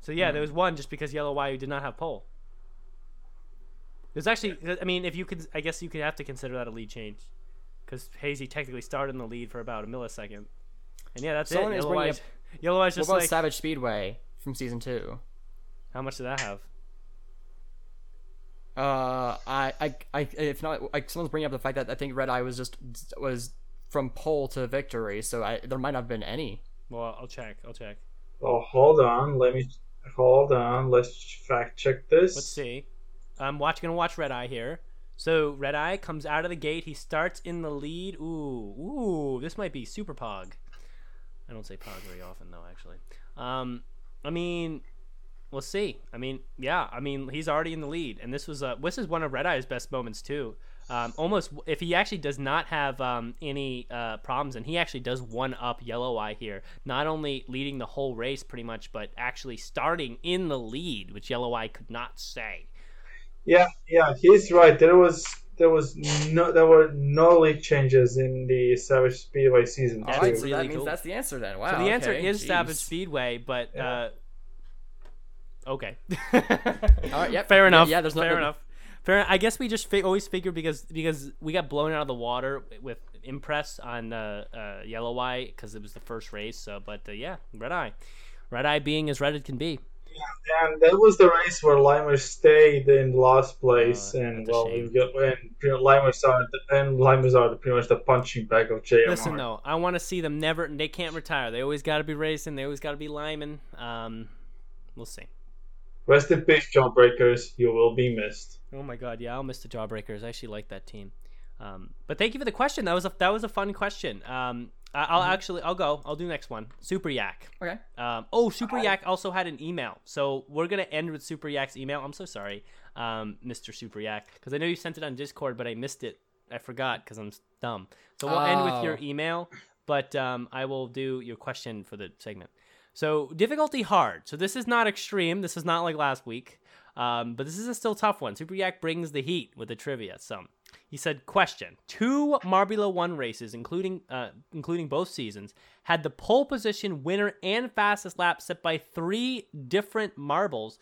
So yeah, there was one just because Yellow Eye did not have pole. There's actually, I mean, if you could, I guess you could have to consider that a lead change, because Hazy technically started in the lead for about a millisecond, and yeah, that's Someone it. is Yellow bringing Eye's, <laughs> Yellow Eye's What about like, Savage Speedway from season two? how much did that have? Uh, I, I, I if not, like someone's bringing up the fact that I think Red Eye was just was from pole to victory, so I there might not have been any. Well, I'll check. I'll check. Oh, hold on. Let me hold on. Let's fact check this. Let's see. I'm watch gonna watch Red Eye here. So Red Eye comes out of the gate. He starts in the lead. Ooh, ooh, this might be super pog. I don't say Pog very often though, actually. Um, I mean, we'll see. I mean, yeah, I mean he's already in the lead, and this was uh, this is one of Red Eye's best moments too. Um, almost if he actually does not have um, any uh, problems, and he actually does one up Yellow Eye here, not only leading the whole race pretty much, but actually starting in the lead, which Yellow Eye could not say. Yeah, yeah, he's right. There was there was no there were no league changes in the Savage Speedway season All so really that means cool. that's the answer then. Wow. So the answer is jeez. Savage Speedway, but Yeah. uh, okay. <laughs> All right, yep. Fair enough. Yeah, there's no fair enough. Fair. I guess we just fi- always figure because because we got blown out of the water with Impress on uh, uh, Yellow Eye because it was the first race. So, but uh, yeah, Red Eye, Red Eye being as red it can be. Yeah, and that was the race where Limer stayed in last place, Oh, and well, we got and Limers are the, and Limers are the, pretty much the punching bag of JMR. Listen though, I want to see them never. They can't retire. They always got to be racing. They always got to be liming. Um, we'll see. Rest in peace, Jawbreakers. You will be missed. Oh my god, yeah, I'll miss the Jawbreakers. I actually like that team. Um, but thank you for the question. That was a that was a fun question. Um, I, I'll actually I'll go. I'll do next one. Super Yak. Okay. Um, oh, Super Yak also had an email, so we're gonna end with Super Yak's email. I'm so sorry, um, Mr. Super Yak, because I know you sent it on Discord, but I missed it. I forgot because I'm dumb. So we'll end with your Oh. email, but um, I will do your question for the segment. So difficulty hard. So this is not extreme. This is not like last week, um, but this is a still tough one. Super Yak brings the heat with the trivia. So he said, "Question: Two Marbula One races, including uh, including both seasons, had the pole position winner and fastest lap set by three different marbles,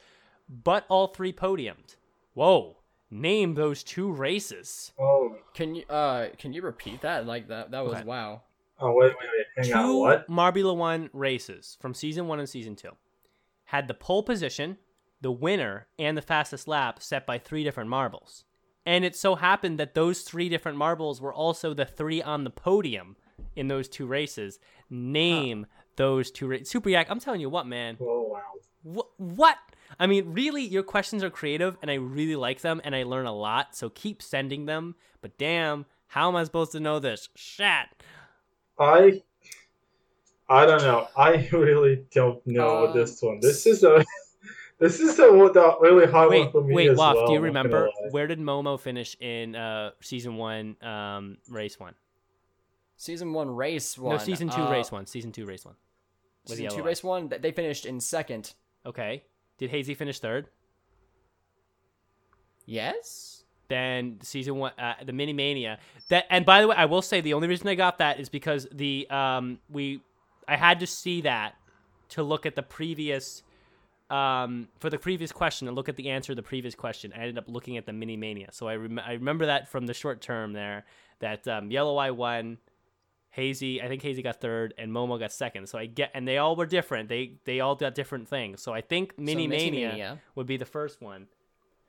but all three podiumed. Whoa! Name those two races. Oh, Can you uh can you repeat that? Like that that was Okay. wow. Oh wait, wait, wait. Hang on. two What? Marbula One races from season one and season two had the pole position, the winner, and the fastest lap set by three different marbles. And it so happened that those three different marbles were also the three on the podium in those two races. Name those two races. Super Yak, I'm telling you what, man. Oh wow. Wh- what? I mean, really, your questions are creative, and I really like them, and I learn a lot. So keep sending them. But damn, how am I supposed to know this? Shat. I I don't know. I <laughs> really don't know Um, this one. This is a <laughs> this is a, the really hard one for me wait, as Waff, well. do you I'm not gonna remember where did Momo finish in uh, season one, um, race one? Season one race one. No, season two, uh, race one. Season two, race one. With Season two race one. They finished in second. Okay. Did Hazy finish third? Yes. Then season one, uh, the Mini Mania. That and by the way, I will say the only reason I got that is because the um we I had to see that to look at the previous um for the previous question and look at the answer to the previous question. I ended up looking at the Mini Mania, so I rem- I remember that from the short term there that um, Yellow Eye won. Hazy, I think Hazy got third, and Momo got second. So I get, and they all were different. They they all got different things. So I think Mini Mini Mania Mania. would be the first one.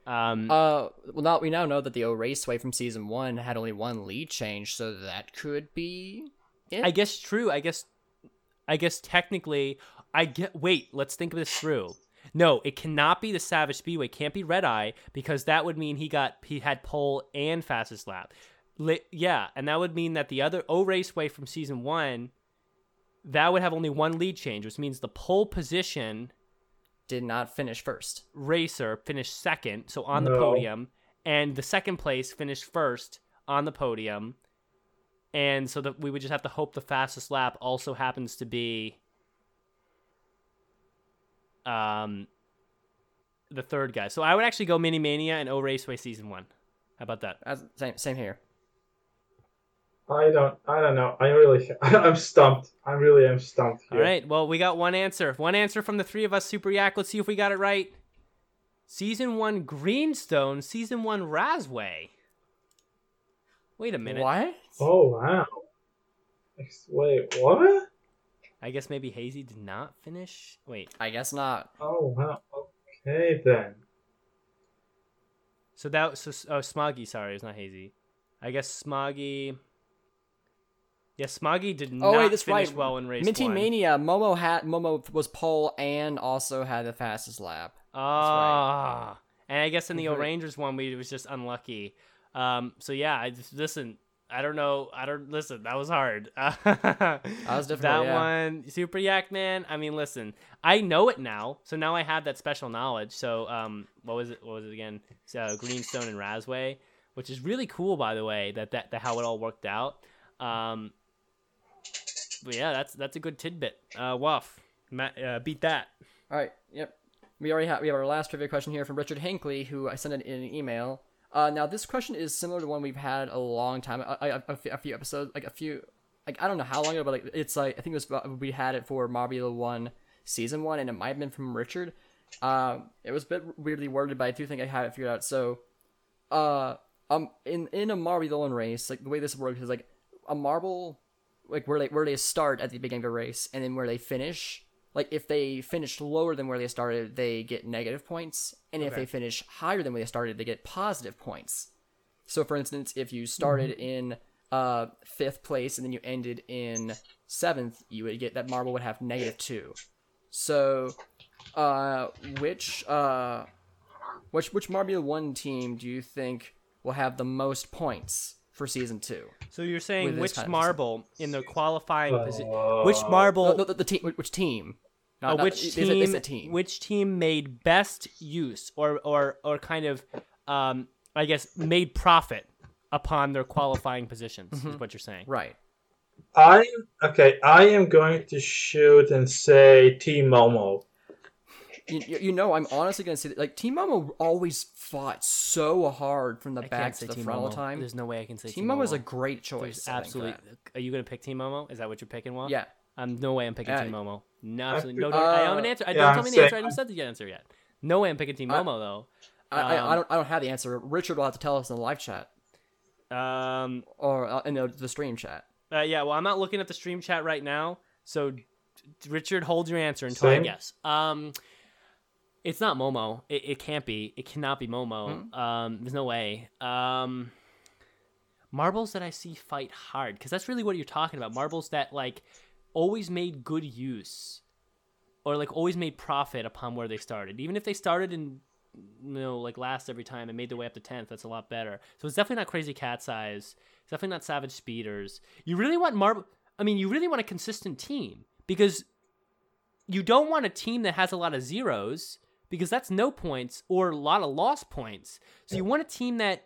Um, Uh, well, now we now know that the O Raceway from season one had only one lead change, so that could be it. I guess true. I guess I guess technically I get wait, let's think of this through. No, it cannot be the Savage Speedway. It Can't be Red Eye because that would mean he got he had pole and fastest lap. Li- yeah, and that would mean that the other O Raceway from season 1 that would have only one lead change, which means the pole position did not finish first. racer finished second, so on the podium, and the second place finished first on the podium. And so that we would just have to hope the fastest lap also happens to be um the third guy. So I would actually go Mini Mania and O Raceway season one. How about that? As, same same here. I don't I don't know. I really <laughs> I'm stumped. I really am stumped here. All right. Well, we got one answer. One answer from the three of us, Super Yak. Let's see if we got it right. Season one Greenstone, season one Razzway. Wait a minute. What? Oh wow. Wait, what? I guess maybe Hazy did not finish. Wait. I guess not. Oh wow. Okay then. So that so oh Smoggy, sorry, it's not Hazy. I guess Smoggy. Yeah, Smoggy did Oh not wait, that's finish right. well in race Minty one. Mania. Momo had Momo was pole and also had the fastest lap. Ah, and I guess in the Very- O'Rangers one, we was just unlucky. Um, so yeah, I just, listen. I don't know. I don't listen. That was hard. <laughs> that was difficult, That yeah. one, Super Yak Man. I mean, listen. I know it now, so now I have that special knowledge. So, um, what was it? What was it again? So Greenstone and Razzway, which is really cool, by the way. That that, that how it all worked out. Um, yeah, that's that's a good tidbit. Uh, Wuff, Ma- uh, beat that. All right. Yep. We already have we have our last trivia question here from Richard Hinckley, who I sent in an email. Uh, now this question is similar to one we've had a long time, a, a, a few- episodes, like a few, like I don't know how long ago, but like it's like I think it was we had it for Marbula One season one, and it might have been from Richard. Uh, it was a bit weirdly worded, but I do think I have it figured out. So, uh, um, in in a Marbula One race, like the way this works is like a marble, like where they where they start at the beginning of a race, and then where they finish like if they finish lower than where they started, they get negative points, and if they finish higher than where they started, they get positive points. So, for instance, if you started in uh, fifth place and then you ended in seventh, you would get that marble would have negative two. So, uh, which uh, which which Marbula One team do you think will have the most points for season two? So you're saying which kind of marble in the qualifying position? Which marble? No, the, the team, which team? Not- Uh, not- which is it- team, is it team? Which team made best use, or or or kind of, um, I guess, made profit upon their qualifying positions? Mm-hmm. Is what you're saying? Right. I okay. I am going to shoot and say Team Momo. You, you you know, I'm honestly gonna say that like Team Momo always fought so hard from the I back to the Team front all the time. There's no way I can say Team Team Momo is a great choice. There's I think, absolutely. Are you gonna pick Team Momo? Is that what you're picking? Well, yeah. I'm no way I'm picking Uh, Team Momo. No, absolutely. No, Uh, I don't have an answer. I yeah, don't I'm tell me the answer. I saying- haven't said the answer yet. No way I'm picking Team I- Momo though. I, I, Um, I don't I don't have the answer. Richard will have to tell us in the live chat Um, or uh, in the, the stream chat. Uh, yeah, well, I'm not looking at the stream chat right now, so d- d- Richard, hold your answer until I guess. Um, it's not Momo. It, it can't be. It cannot be Momo. Um, there's no way. Um, marbles that I see fight hard, because that's really what you're talking about. Marbles that like always made good use, or like always made profit upon where they started, even if they started in you know, like last every time and made their way up to 10th, that's a lot better. So it's definitely not crazy cat's eyes. It's definitely not savage speeders. You really want Marble. I mean, you really want a consistent team because you don't want a team that has a lot of zeros because that's no points or a lot of lost points. So you want a team that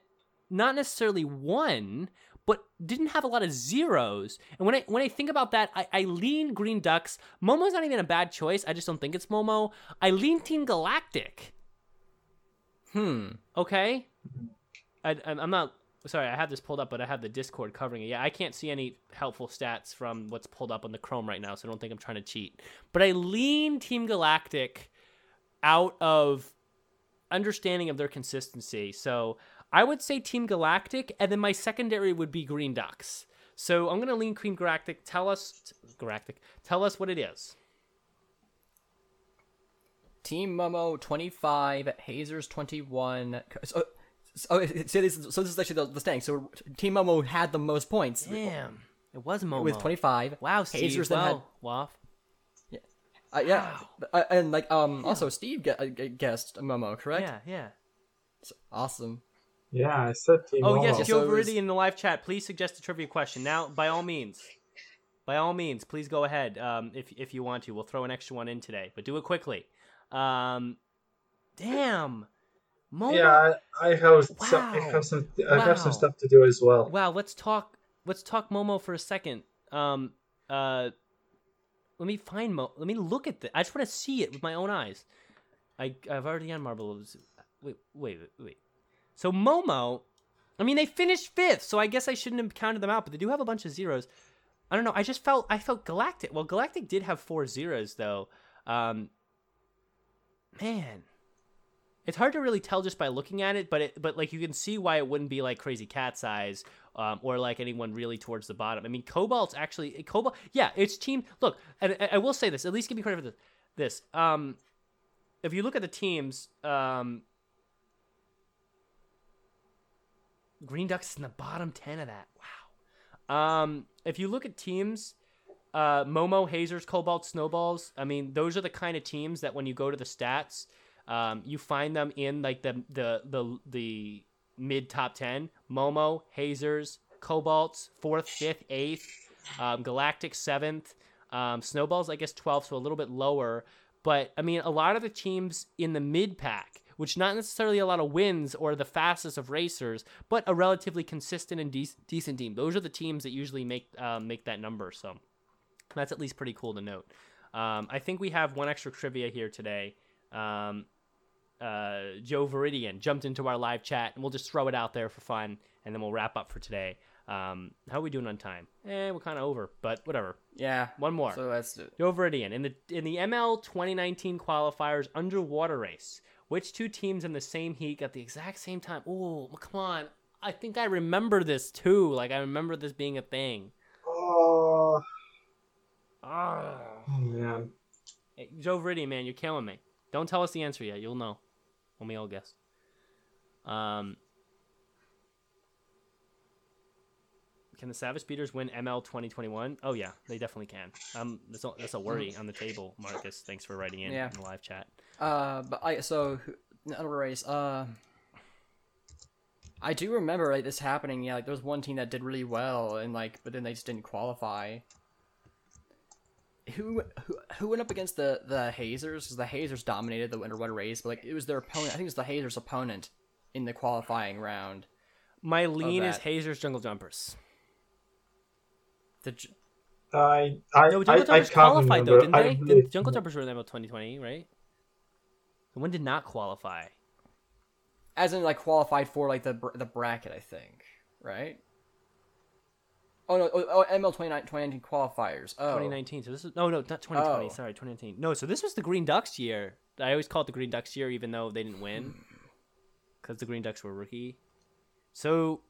not necessarily won, but didn't have a lot of zeros. And when I when I think about that, I, I lean Green Ducks. Momo's not even a bad choice. I just don't think it's Momo. I lean Team Galactic. Hmm. Okay. I, I'm not sorry. I have this pulled up, but I have the Discord covering it. Yeah, I can't see any helpful stats from what's pulled up on the Chrome right now, so I don't think I'm trying to cheat. But I lean Team Galactic out of understanding of their consistency. So I would say Team Galactic, and then my secondary would be Green Ducks. So I'm gonna lean Team Galactic. Tell us, Galactic. Tell us what it is. Team Momo 25, Hazers 21. So, so, so, this, so this is actually the, the standing. So Team Momo had the most points Damn, it was Momo with 25. Wow, Steve. Hazers then had wow, Waff. Uh, yeah, uh, and like um, also Steve gu- uh, guessed Momo, correct? Yeah, yeah. It's Awesome. Yeah, I said Team Oh Momo. yes, Yeah, Joe so it was- in the live chat. Please suggest a trivia question now. By all means, by all means, please go ahead. Um, if if you want to, we'll throw an extra one in today, but do it quickly. Um, damn, Momo. Yeah, I, I have some. I have some. I have some stuff to do as well. Wow. Let's talk. Let's talk Momo for a second. Um, uh, let me find Mo. Let me look at this. I just want to see it with my own eyes. I I've already on Marble. Wait, wait, wait, wait. So Momo, I mean, they finished fifth, so I guess I shouldn't have counted them out. But they do have a bunch of zeros. I don't know. I just felt I felt Galactic. Well, Galactic did have four zeros though. Um, man, it's hard to really tell just by looking at it. But it, but like you can see why it wouldn't be like crazy cat's eyes. Um, or like anyone really towards the bottom. I mean, Cobalt's actually Cobalt. Yeah, it's team. Look, and I, I will say this. At least give me credit for this. This. Um, if you look at the teams, um, Green Ducks in the bottom ten of that. Wow. Um, if you look at teams, uh, Momo, Hazers, Cobalt, Snowballs. I mean, those are the kind of teams that when you go to the stats, um, you find them in like the the the the mid top ten. Momo, Hazers, Cobalts fourth, fifth, eighth, um, Galactic seventh, um, Snowballs I guess twelfth, so a little bit lower. But I mean, a lot of the teams in the mid pack, which not necessarily a lot of wins or the fastest of racers, but a relatively consistent and de- decent team. Those are the teams that usually make um, make that number. So that's at least pretty cool to note. Um, I think we have one extra trivia here today. Um, uh, Joe Veridian jumped into our live chat, and we'll just throw it out there for fun, and then we'll wrap up for today. Um, how are we doing on time? Eh, we're kind of over, but whatever. Yeah. One more. So let's do it. Joe Veridian in the in the ML 2019 qualifiers underwater race. Which two teams in the same heat got the exact same time? Oh, come on! I think I remember this too. Like I remember this being a thing. Oh, Ah. man. Hey, Joe Veridian, man, you're killing me. Don't tell us the answer yet. You'll know when we all guess. Um, can the Savage Speeders win ML 2021? Oh yeah, they definitely can. Um, that's a, that's a worry on the table, Marcus. Thanks for writing in Yeah. in the live chat. Uh, but I so another race. Uh, I do remember like this happening. Yeah, like there was one team that did really well, and like, but then they just didn't qualify. Who who, who went up against the the Hazers? Because the Hazers dominated the underwater race, but like it was their opponent. I think it was the Hazers' opponent in the qualifying round. My lean is. Hazers Jungle Jumpers. The J- I I No, I, Jungle I Jumpers can't qualified though, remember. didn't I they? really- The Jungle Jumpers were in ML 2020, right? The one did not qualify. as in like qualified for like the the bracket, I think, right? Oh no, oh, oh ML 29 2019 qualifiers. Oh, 2019. So this is no, no, not 2020. Oh. Sorry, 2019. No, so this was the Green Ducks year. I always call it the Green Ducks year, even though they didn't win, <clears throat> because the Green Ducks were rookie. So,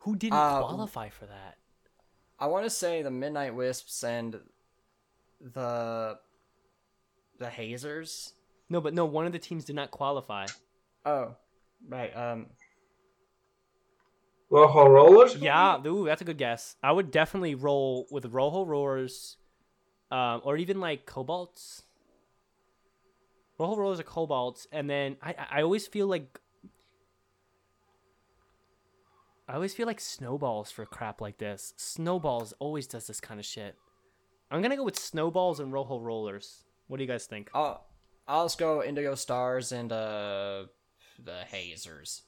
who didn't Uh, qualify for that? I want to say the Midnight Wisps and the the Hazers. No, but no, one of the teams did not qualify. Oh, right. Um, Rojo Rollers? Yeah, ooh, that's a good guess. I would definitely roll with Rojo Rollers, um, or even like Cobalts. Rojo Rollers or Cobalts, and then I I I always feel like I always feel like Snowballs for crap like this. Snowballs always does this kind of shit. I'm gonna go with Snowballs and Rojo Rollers. What do you guys think? I'll I'll just go Indigo Stars and uh the Hazers.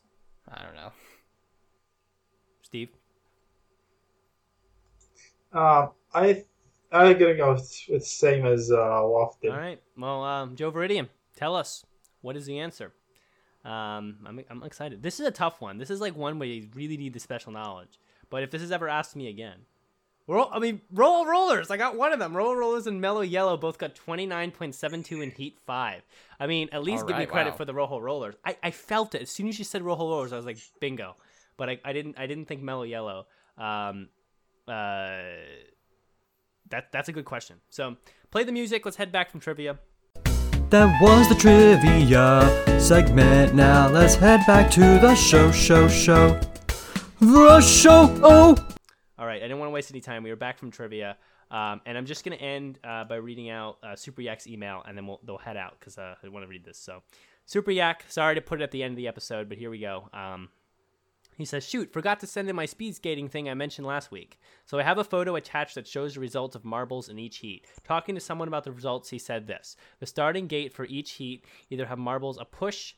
I don't know. Steve? Uh, I I'm gonna go with, with same as uh, Lofton. All right. Well, um, Joe Veridian, tell us what is the answer. Um, I'm I'm excited. This is a tough one. This is like one where you really need the special knowledge. But if this is ever asked me again, roll. I mean, roll rollers. I got one of them. Roll rollers and mellow yellow both got 29.72 in heat five. I mean, at least give me credit wow. for the rojo rollers. I, I felt it as soon as you said rojo rollers. I was like, bingo. But I, I didn't I didn't think mellow yellow. Um, uh, that that's a good question. So play the music. Let's head back from trivia. That was the trivia segment. Now let's head back to the show, show, show. The show, oh! All right, I didn't want to waste any time. We were back from trivia, um, and I'm just gonna end uh, by reading out uh, Super Yak's email, and then we'll they'll head out because uh, I want to read this. So, Super Yak, sorry to put it at the end of the episode, but here we go. Um, he says, "Shoot, forgot to send in my speed skating thing I mentioned last week. So I have a photo attached that shows the results of marbles in each heat. Talking to someone about the results, he said this: the starting gate for each heat either have marbles a push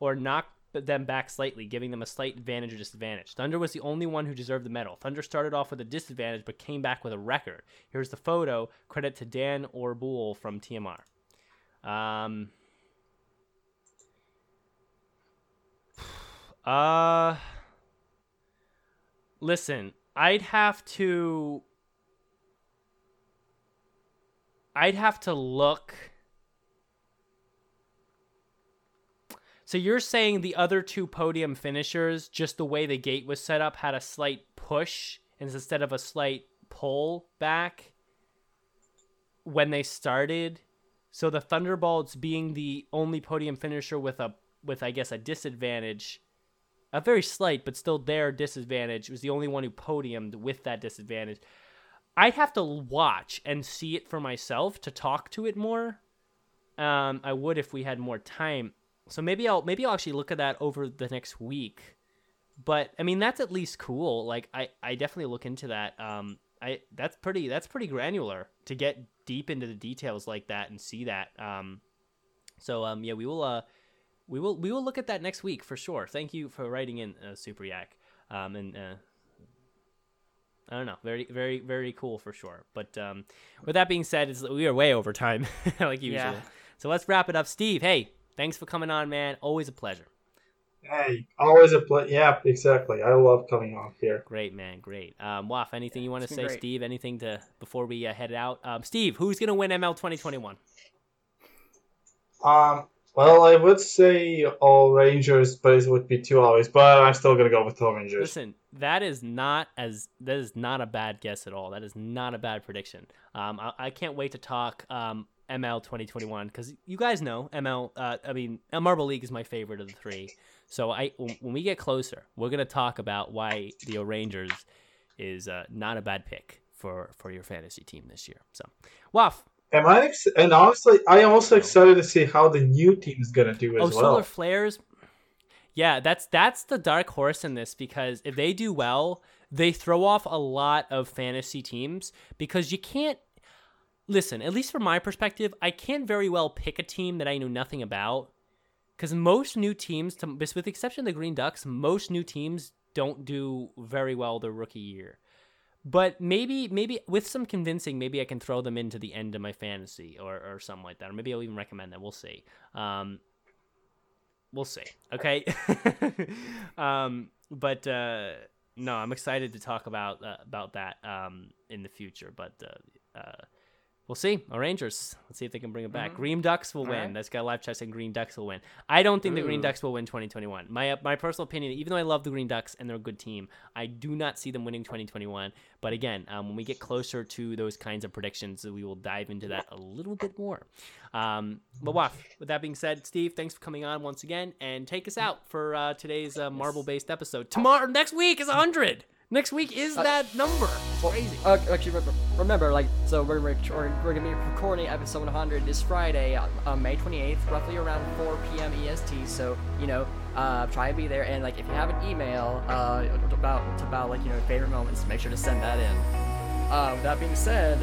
or knock them back slightly, giving them a slight advantage or disadvantage. Thunder was the only one who deserved the medal. Thunder started off with a disadvantage but came back with a record. Here's the photo. Credit to Dan Orbull from TMR. Um, <sighs> uh, listen, I'd have to. I'd have to look. So you're saying the other two podium finishers, just the way the gate was set up, had a slight push instead of a slight pull back when they started. So the Thunderbolts being the only podium finisher with a with I guess a disadvantage, a very slight but still there disadvantage was the only one who podiumed with that disadvantage. I'd have to watch and see it for myself to talk to it more. Um, I would if we had more time. So maybe I'll maybe I'll actually look at that over the next week, but I mean that's at least cool. Like I I definitely look into that. Um, I that's pretty that's pretty granular to get deep into the details like that and see that. Um, so um yeah we will uh we will we will look at that next week for sure. Thank you for writing in uh, Super Yak. Um and uh, I don't know, very very very cool for sure. But um, with that being said, it's, we are way over time <laughs> like usual. Yeah. So let's wrap it up. Steve, hey, thanks for coming on, man. Always a pleasure. Hey, always a play. Yeah, exactly. I love coming on here. Great, man. Great. Um, Waf, anything you want to say, great. Steve? Anything to before we uh, head out? Um, Steve, who's gonna win ML 2021? Um, well, I would say O'rangers, but it would be too obvious. But I'm still gonna go with O'rangers. Listen, that is not as that is not a bad guess at all. That is not a bad prediction. Um, I, I can't wait to talk um ML 2021 because you guys know ML. Uh, I mean, Marble League is my favorite of the three. So I when we get closer, we're gonna talk about why the Rangers is uh, not a bad pick for for your fantasy team this year. So, Waf, Am I? Ex- and honestly, I am also excited to see how the new team is gonna do as oh, well. solar flares. Yeah, that's that's the dark horse in this because if they do well, they throw off a lot of fantasy teams because you can't listen. At least from my perspective, I can't very well pick a team that I know nothing about because most new teams, to, with the exception of the Green Ducks, most new teams don't do very well their rookie year. But maybe, maybe with some convincing, maybe I can throw them into the end of my fantasy or, or something like that. Or maybe I'll even recommend them. We'll see. Um, we'll see. Okay. <laughs> um, but uh, no, I'm excited to talk about uh, about that um, in the future. But uh, uh, we'll see. O'rangers. Let's see if they can bring it back. Green Ducks will win. right. That's got a live chat saying Green Ducks will win. I don't think the Green Ducks will win 2021. My uh, my personal opinion, even though I love the Green Ducks and they're a good team, I do not see them winning 2021. But again, um, when we get closer to those kinds of predictions, we will dive into that a little bit more. Um, but Waf, with that being said, Steve, thanks for coming on once again and take us out for uh, today's uh, marble-based episode. Tomorrow, next week is 100. Next week is that number. It's crazy. Uh, actually, re- remember, like, so we're, we're, we're, gonna be recording episode 100 this Friday, uh, uh, May 28th, roughly around 4 p.m. EST. So, you know, uh, try and be there. And like, if you have an email uh, about about like you know favorite moments, make sure to send that in. Uh, with that being said,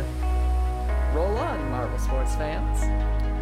roll on, Marble sports fans.